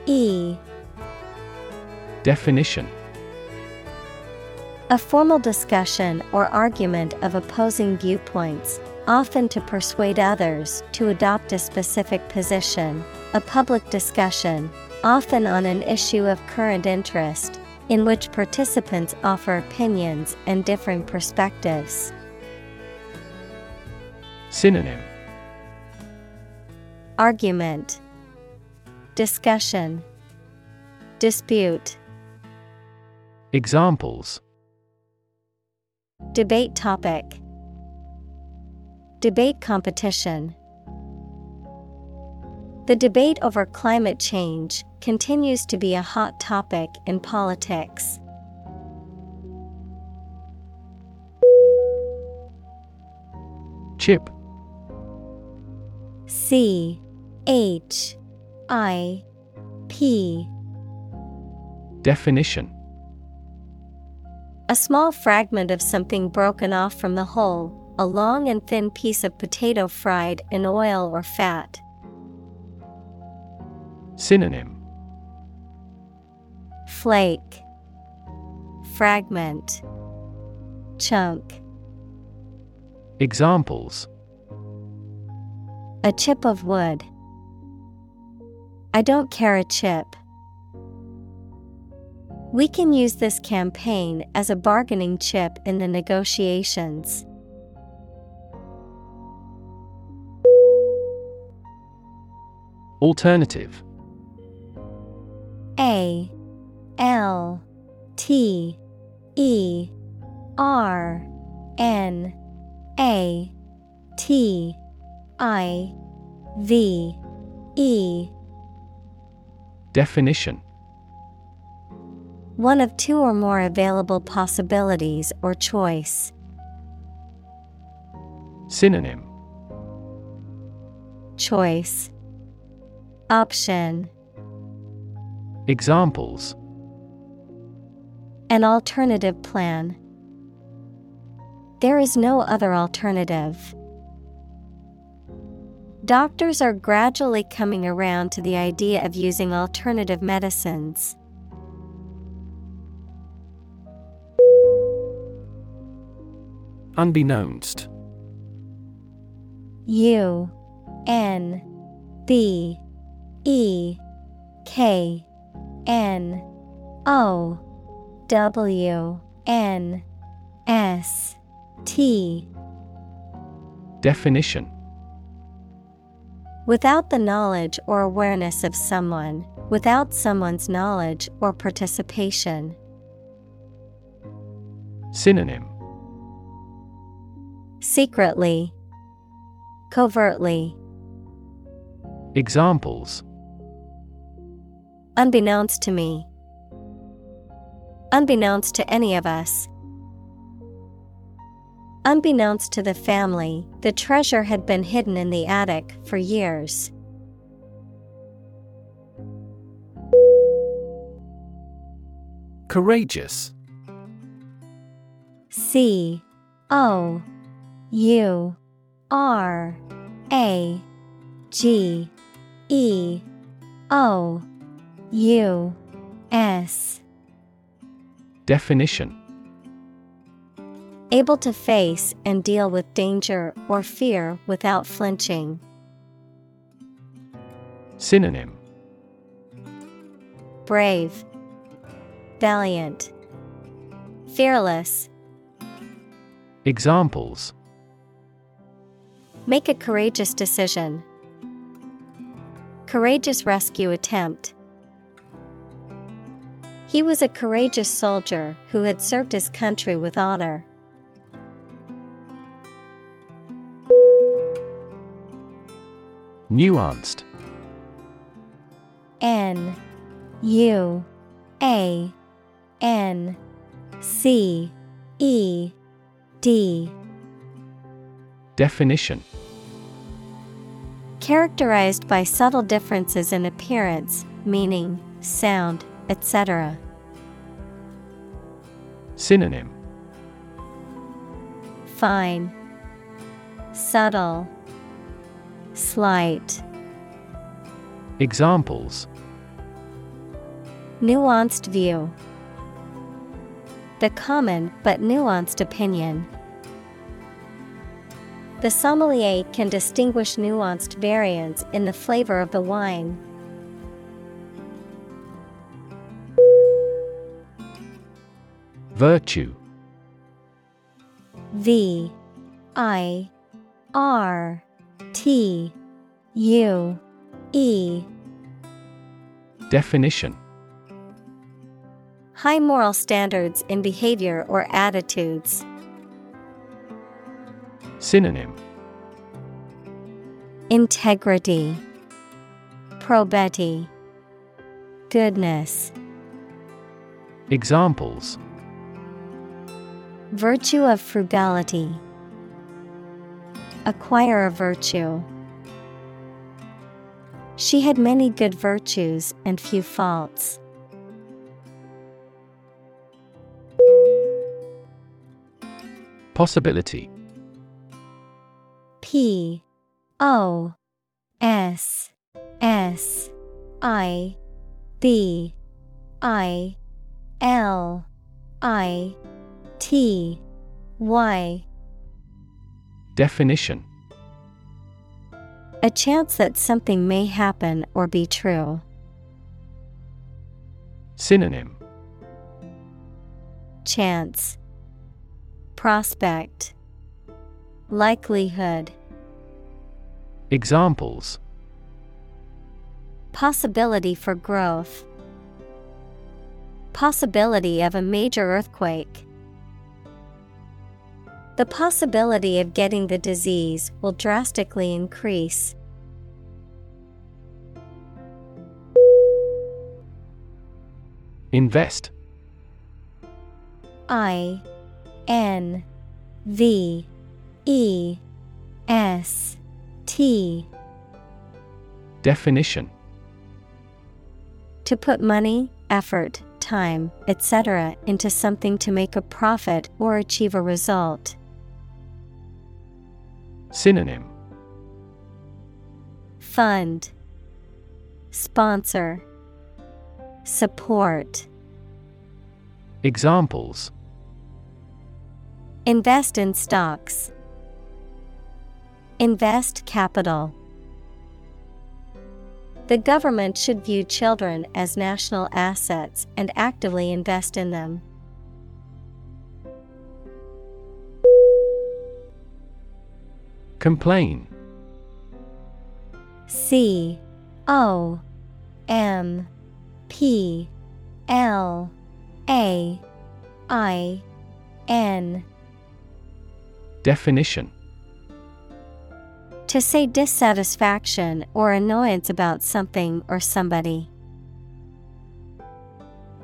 Speaker 1: E.
Speaker 2: Definition
Speaker 1: A formal discussion or argument of opposing viewpoints, often to persuade others to adopt a specific position, a public discussion, often on an issue of current interest, in which participants offer opinions and differing perspectives.
Speaker 2: Synonym.
Speaker 1: Argument. Discussion. Dispute.
Speaker 2: Examples
Speaker 1: Debate topic Debate competition The debate over climate change continues to be a hot topic in politics.
Speaker 2: Chip.
Speaker 1: C H I P.
Speaker 2: Definition
Speaker 1: A small fragment of something broken off from the whole, a long and thin piece of potato fried in oil or fat.
Speaker 2: Synonym
Speaker 1: Flake, Fragment, Chunk.
Speaker 2: Examples
Speaker 1: A chip of wood. I don't care a chip. We can use this campaign as a bargaining chip in the negotiations.
Speaker 2: Alternative.
Speaker 1: A L T E R N A T I V E.
Speaker 2: Definition
Speaker 1: One of two or more available possibilities or choice.
Speaker 2: Synonym
Speaker 1: Choice Option
Speaker 2: Examples
Speaker 1: An alternative plan. There is no other alternative. Doctors are gradually coming around to the idea of using alternative medicines.
Speaker 2: Unbeknownst.
Speaker 1: U N B E K N O W N S T.
Speaker 2: Definition.
Speaker 1: Without the knowledge or awareness of someone, without someone's knowledge or participation.
Speaker 2: Synonym
Speaker 1: Secretly, covertly,
Speaker 2: Examples
Speaker 1: unbeknownst to me, unbeknownst to any of us. Unbeknownst to the family, the treasure had been hidden in the attic for years.
Speaker 2: Courageous
Speaker 1: C O U R A G E O U S.
Speaker 2: Definition
Speaker 1: Able to face and deal with danger or fear without flinching.
Speaker 2: Synonym
Speaker 1: Brave, Valiant, Fearless.
Speaker 2: Examples
Speaker 1: Make a courageous decision. Courageous rescue attempt. He was a courageous soldier who had served his country with honor.
Speaker 2: Nuanced
Speaker 1: N U A N C E D
Speaker 2: Definition
Speaker 1: Characterized by subtle differences in appearance, meaning, sound, etc.
Speaker 2: Synonym
Speaker 1: Fine, Subtle, Slight.
Speaker 2: Examples
Speaker 1: Nuanced view. The common but nuanced opinion. The sommelier can distinguish nuanced variants in the flavor of the wine.
Speaker 2: Virtue
Speaker 1: V I R T U E
Speaker 2: Definition
Speaker 1: High moral standards in behavior or attitudes.
Speaker 2: Synonym
Speaker 1: Integrity, Probity, Goodness.
Speaker 2: Examples
Speaker 1: Virtue of frugality. acquire a virtue. She had many good virtues and few faults.
Speaker 2: Possibility
Speaker 1: P O S S I B I L I T Y.
Speaker 2: Definition.
Speaker 1: A chance that something may happen or be true.
Speaker 2: Synonym.
Speaker 1: Chance. Prospect Likelihood
Speaker 2: Examples
Speaker 1: Possibility for growth. Possibility of a major earthquake. The possibility of getting the disease will drastically increase.
Speaker 2: Invest
Speaker 1: I N V E S T
Speaker 2: Definition
Speaker 1: To put money, effort, time, etc., into something to make a profit or achieve a result.
Speaker 2: Synonym
Speaker 1: Fund Sponsor Support
Speaker 2: Examples
Speaker 1: Invest in stocks. Invest capital. The government should view children as national assets and actively invest in them.
Speaker 2: Complain
Speaker 1: C O M P L A I N
Speaker 2: Definition
Speaker 1: To say dissatisfaction or annoyance about something or somebody.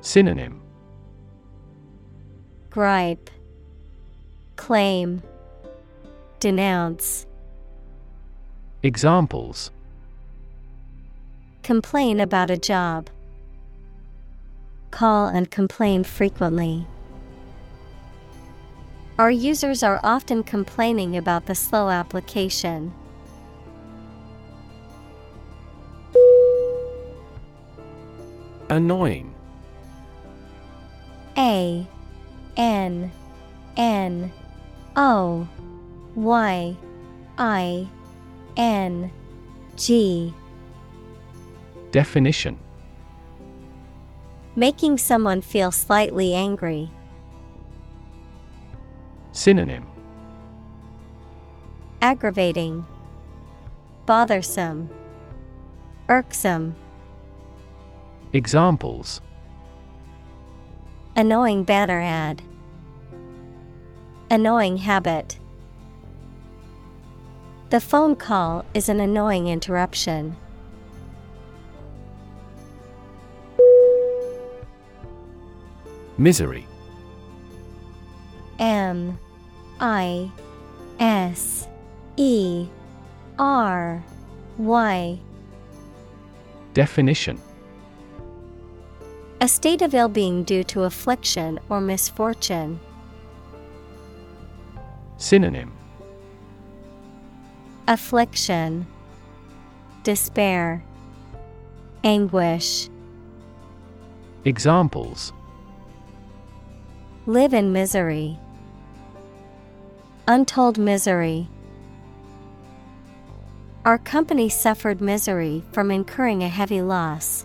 Speaker 2: Synonym
Speaker 1: Gripe Claim Denounce
Speaker 2: Examples
Speaker 1: Complain about a job. Call and complain frequently. Our users are often complaining about the slow application.
Speaker 2: Annoying.
Speaker 1: A N N O Y I N G.
Speaker 2: Definition.
Speaker 1: Making someone feel slightly angry.
Speaker 2: Synonym.
Speaker 1: Aggravating, Bothersome, Irksome,
Speaker 2: Examples.
Speaker 1: Annoying banner ad, Annoying habit. The phone call is an annoying interruption.
Speaker 2: Misery.
Speaker 1: M I S E R Y.
Speaker 2: Definition
Speaker 1: A state of ill being due to affliction or misfortune.
Speaker 2: Synonym
Speaker 1: Affliction, Despair, Anguish.
Speaker 2: Examples
Speaker 1: Live in misery. Untold misery. Our company suffered misery from incurring a heavy loss.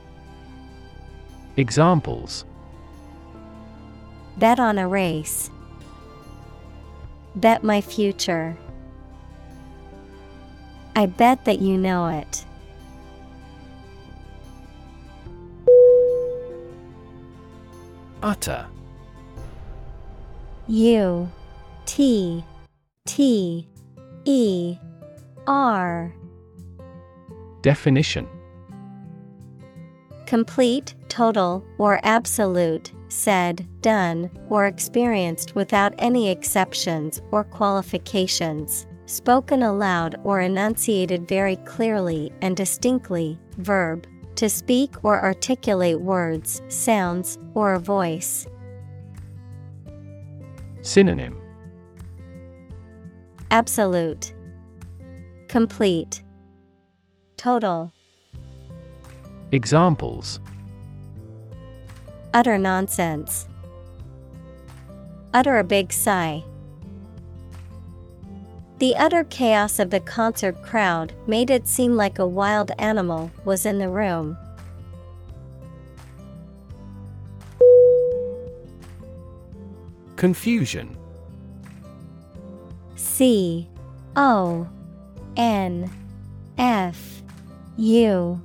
Speaker 2: Examples
Speaker 1: Bet on a race. Bet my future. I bet that you know it.
Speaker 2: Utter.
Speaker 1: U T T E R.
Speaker 2: Definition
Speaker 1: Complete, total, or absolute, said, done, or experienced without any exceptions or qualifications, spoken aloud or enunciated very clearly and distinctly, verb, to speak or articulate words, sounds, or a voice.
Speaker 2: Synonym
Speaker 1: Absolute, Complete, Total.
Speaker 2: Examples
Speaker 1: Utter nonsense. Utter a big sigh. The utter chaos of the concert crowd made it seem like a wild animal was in the room.
Speaker 2: Confusion
Speaker 1: C O N F U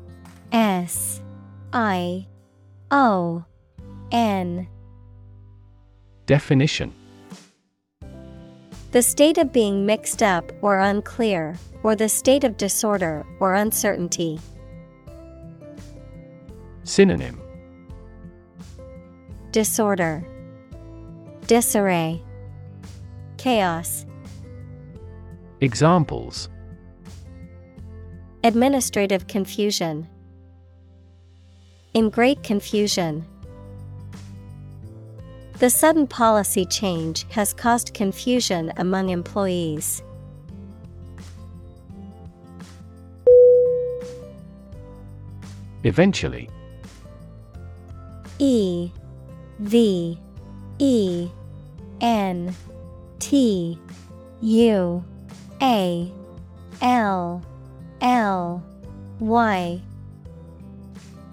Speaker 1: S I O N
Speaker 2: Definition
Speaker 1: The state of being mixed up or unclear, or the state of disorder or uncertainty.
Speaker 2: Synonym
Speaker 1: Disorder, Disarray, Chaos.
Speaker 2: Examples
Speaker 1: Administrative confusion. In great confusion. The sudden policy change has caused confusion among employees.
Speaker 2: Eventually
Speaker 1: E V E N T U A L L Y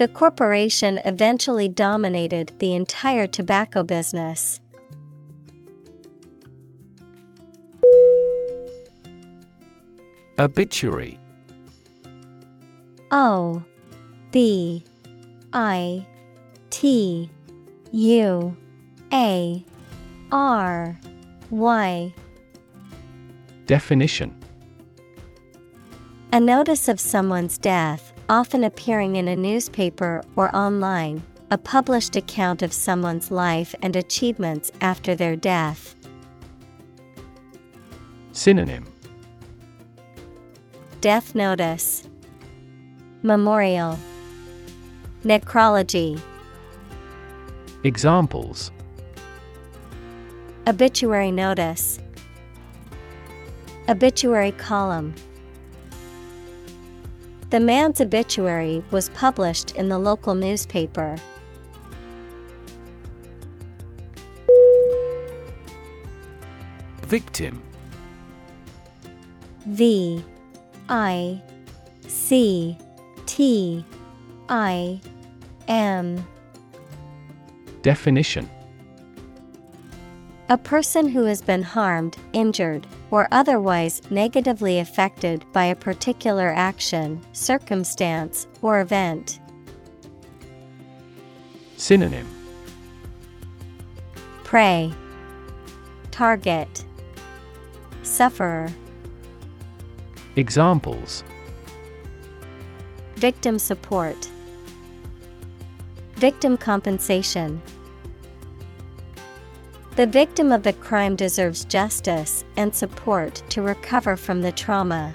Speaker 1: The corporation eventually dominated the entire tobacco business.
Speaker 2: Obituary.
Speaker 1: O B I T U A R Y.
Speaker 2: Definition.
Speaker 1: A notice of someone's death, often appearing in a newspaper or online, a published account of someone's life and achievements after their death.
Speaker 2: Synonym.
Speaker 1: Death notice, Memorial, Necrology,
Speaker 2: Examples.
Speaker 1: Obituary notice, Obituary column. The man's obituary was published in the local newspaper.
Speaker 2: Victim.
Speaker 1: V I C T I M.
Speaker 2: Definition.
Speaker 1: A person who has been harmed, injured, or otherwise negatively affected by a particular action, circumstance, or event.
Speaker 2: Synonym
Speaker 1: Prey, Target, Sufferer.
Speaker 2: Examples
Speaker 1: Victim support, Victim compensation. The victim of the crime deserves justice and support to recover from the trauma.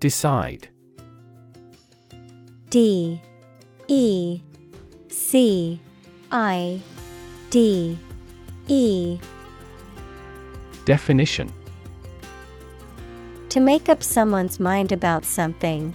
Speaker 2: Decide.
Speaker 1: D E C I D E.
Speaker 2: Definition.
Speaker 1: To make up someone's mind about something,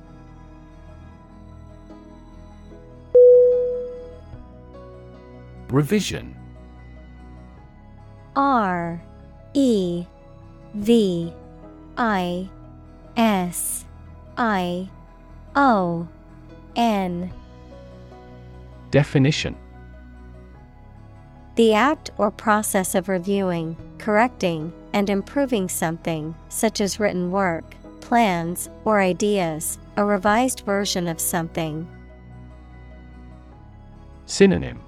Speaker 2: Revision.
Speaker 1: R E V I S I O N.
Speaker 2: Definition.
Speaker 1: The act or process of reviewing, correcting, and improving something, such as written work, plans, or ideas, a revised version of something.
Speaker 2: Synonym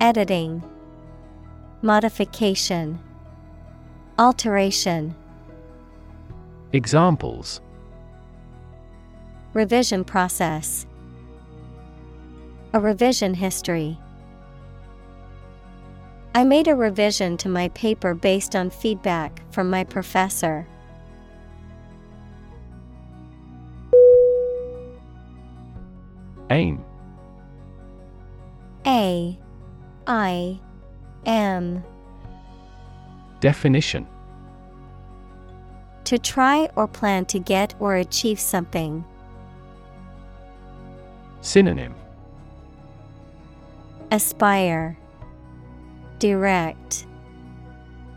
Speaker 1: Editing, Modification, Alteration.
Speaker 2: Examples
Speaker 1: Revision process. A revision history. I made a revision to my paper based on feedback from my professor.
Speaker 2: Aim
Speaker 1: A I M
Speaker 2: Definition
Speaker 1: To try or plan to get or achieve something.
Speaker 2: Synonym
Speaker 1: Aspire, Direct,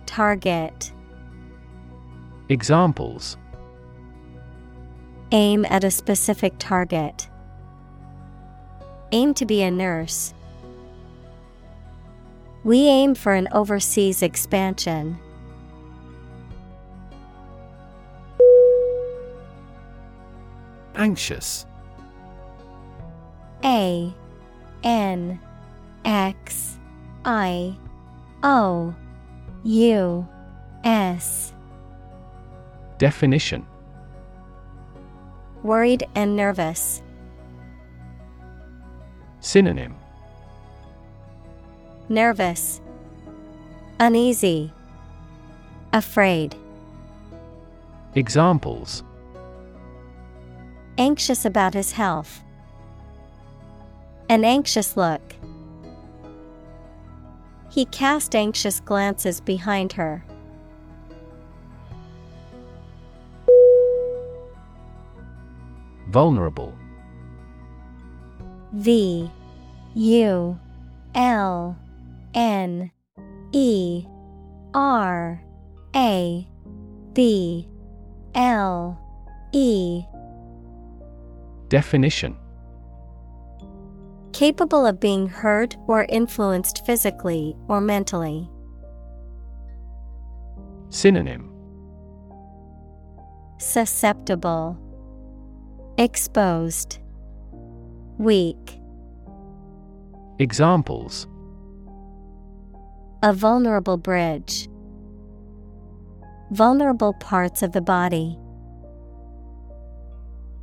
Speaker 1: Target.
Speaker 2: Examples
Speaker 1: Aim at a specific target. Aim to be a nurse. We aim for an overseas expansion.
Speaker 2: Anxious
Speaker 1: A N X I O U S
Speaker 2: Definition
Speaker 1: Worried and nervous.
Speaker 2: Synonym
Speaker 1: Nervous, Uneasy, Afraid.
Speaker 2: Examples
Speaker 1: Anxious about his health. An anxious look. He cast anxious glances behind her.
Speaker 2: Vulnerable
Speaker 1: V U L N E R A B L E.
Speaker 2: Definition.
Speaker 1: Capable of being hurt or influenced physically or mentally.
Speaker 2: Synonym.
Speaker 1: Susceptible, Exposed, Weak.
Speaker 2: Examples
Speaker 1: A vulnerable bridge. Vulnerable parts of the body.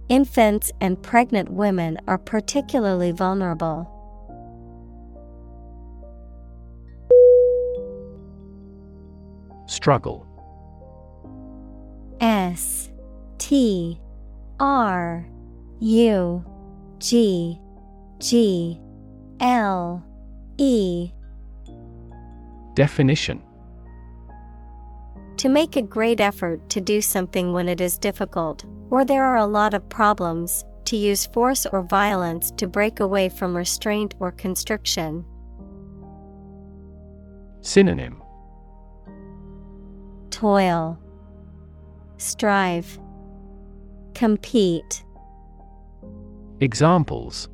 Speaker 1: Infants and pregnant women are particularly vulnerable.
Speaker 2: Struggle
Speaker 1: S T R U G G L E
Speaker 2: Definition.
Speaker 1: To make a great effort to do something when it is difficult, or there are a lot of problems, to use force or violence to break away from restraint or constriction.
Speaker 2: Synonym.
Speaker 1: Toil, Strive, Compete,
Speaker 2: Examples.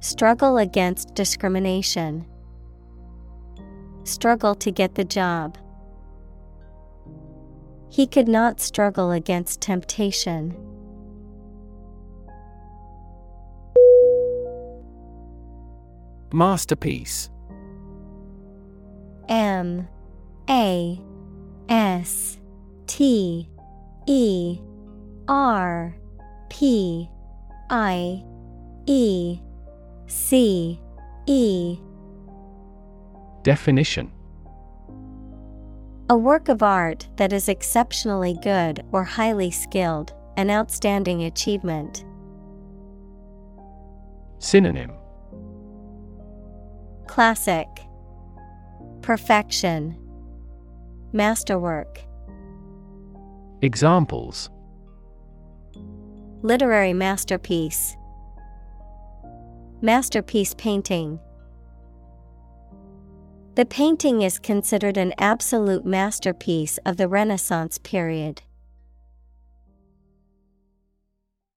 Speaker 1: Struggle against discrimination, struggle to get the job. He could not struggle against temptation.
Speaker 3: Masterpiece
Speaker 1: M A S T E R P I E C E
Speaker 2: Definition.
Speaker 1: A work of art that is exceptionally good or highly skilled, an outstanding achievement.
Speaker 2: Synonym.
Speaker 1: Classic. Perfection. Masterwork.
Speaker 2: Examples.
Speaker 1: Literary masterpiece. Masterpiece painting The painting is considered an absolute masterpiece of the Renaissance period.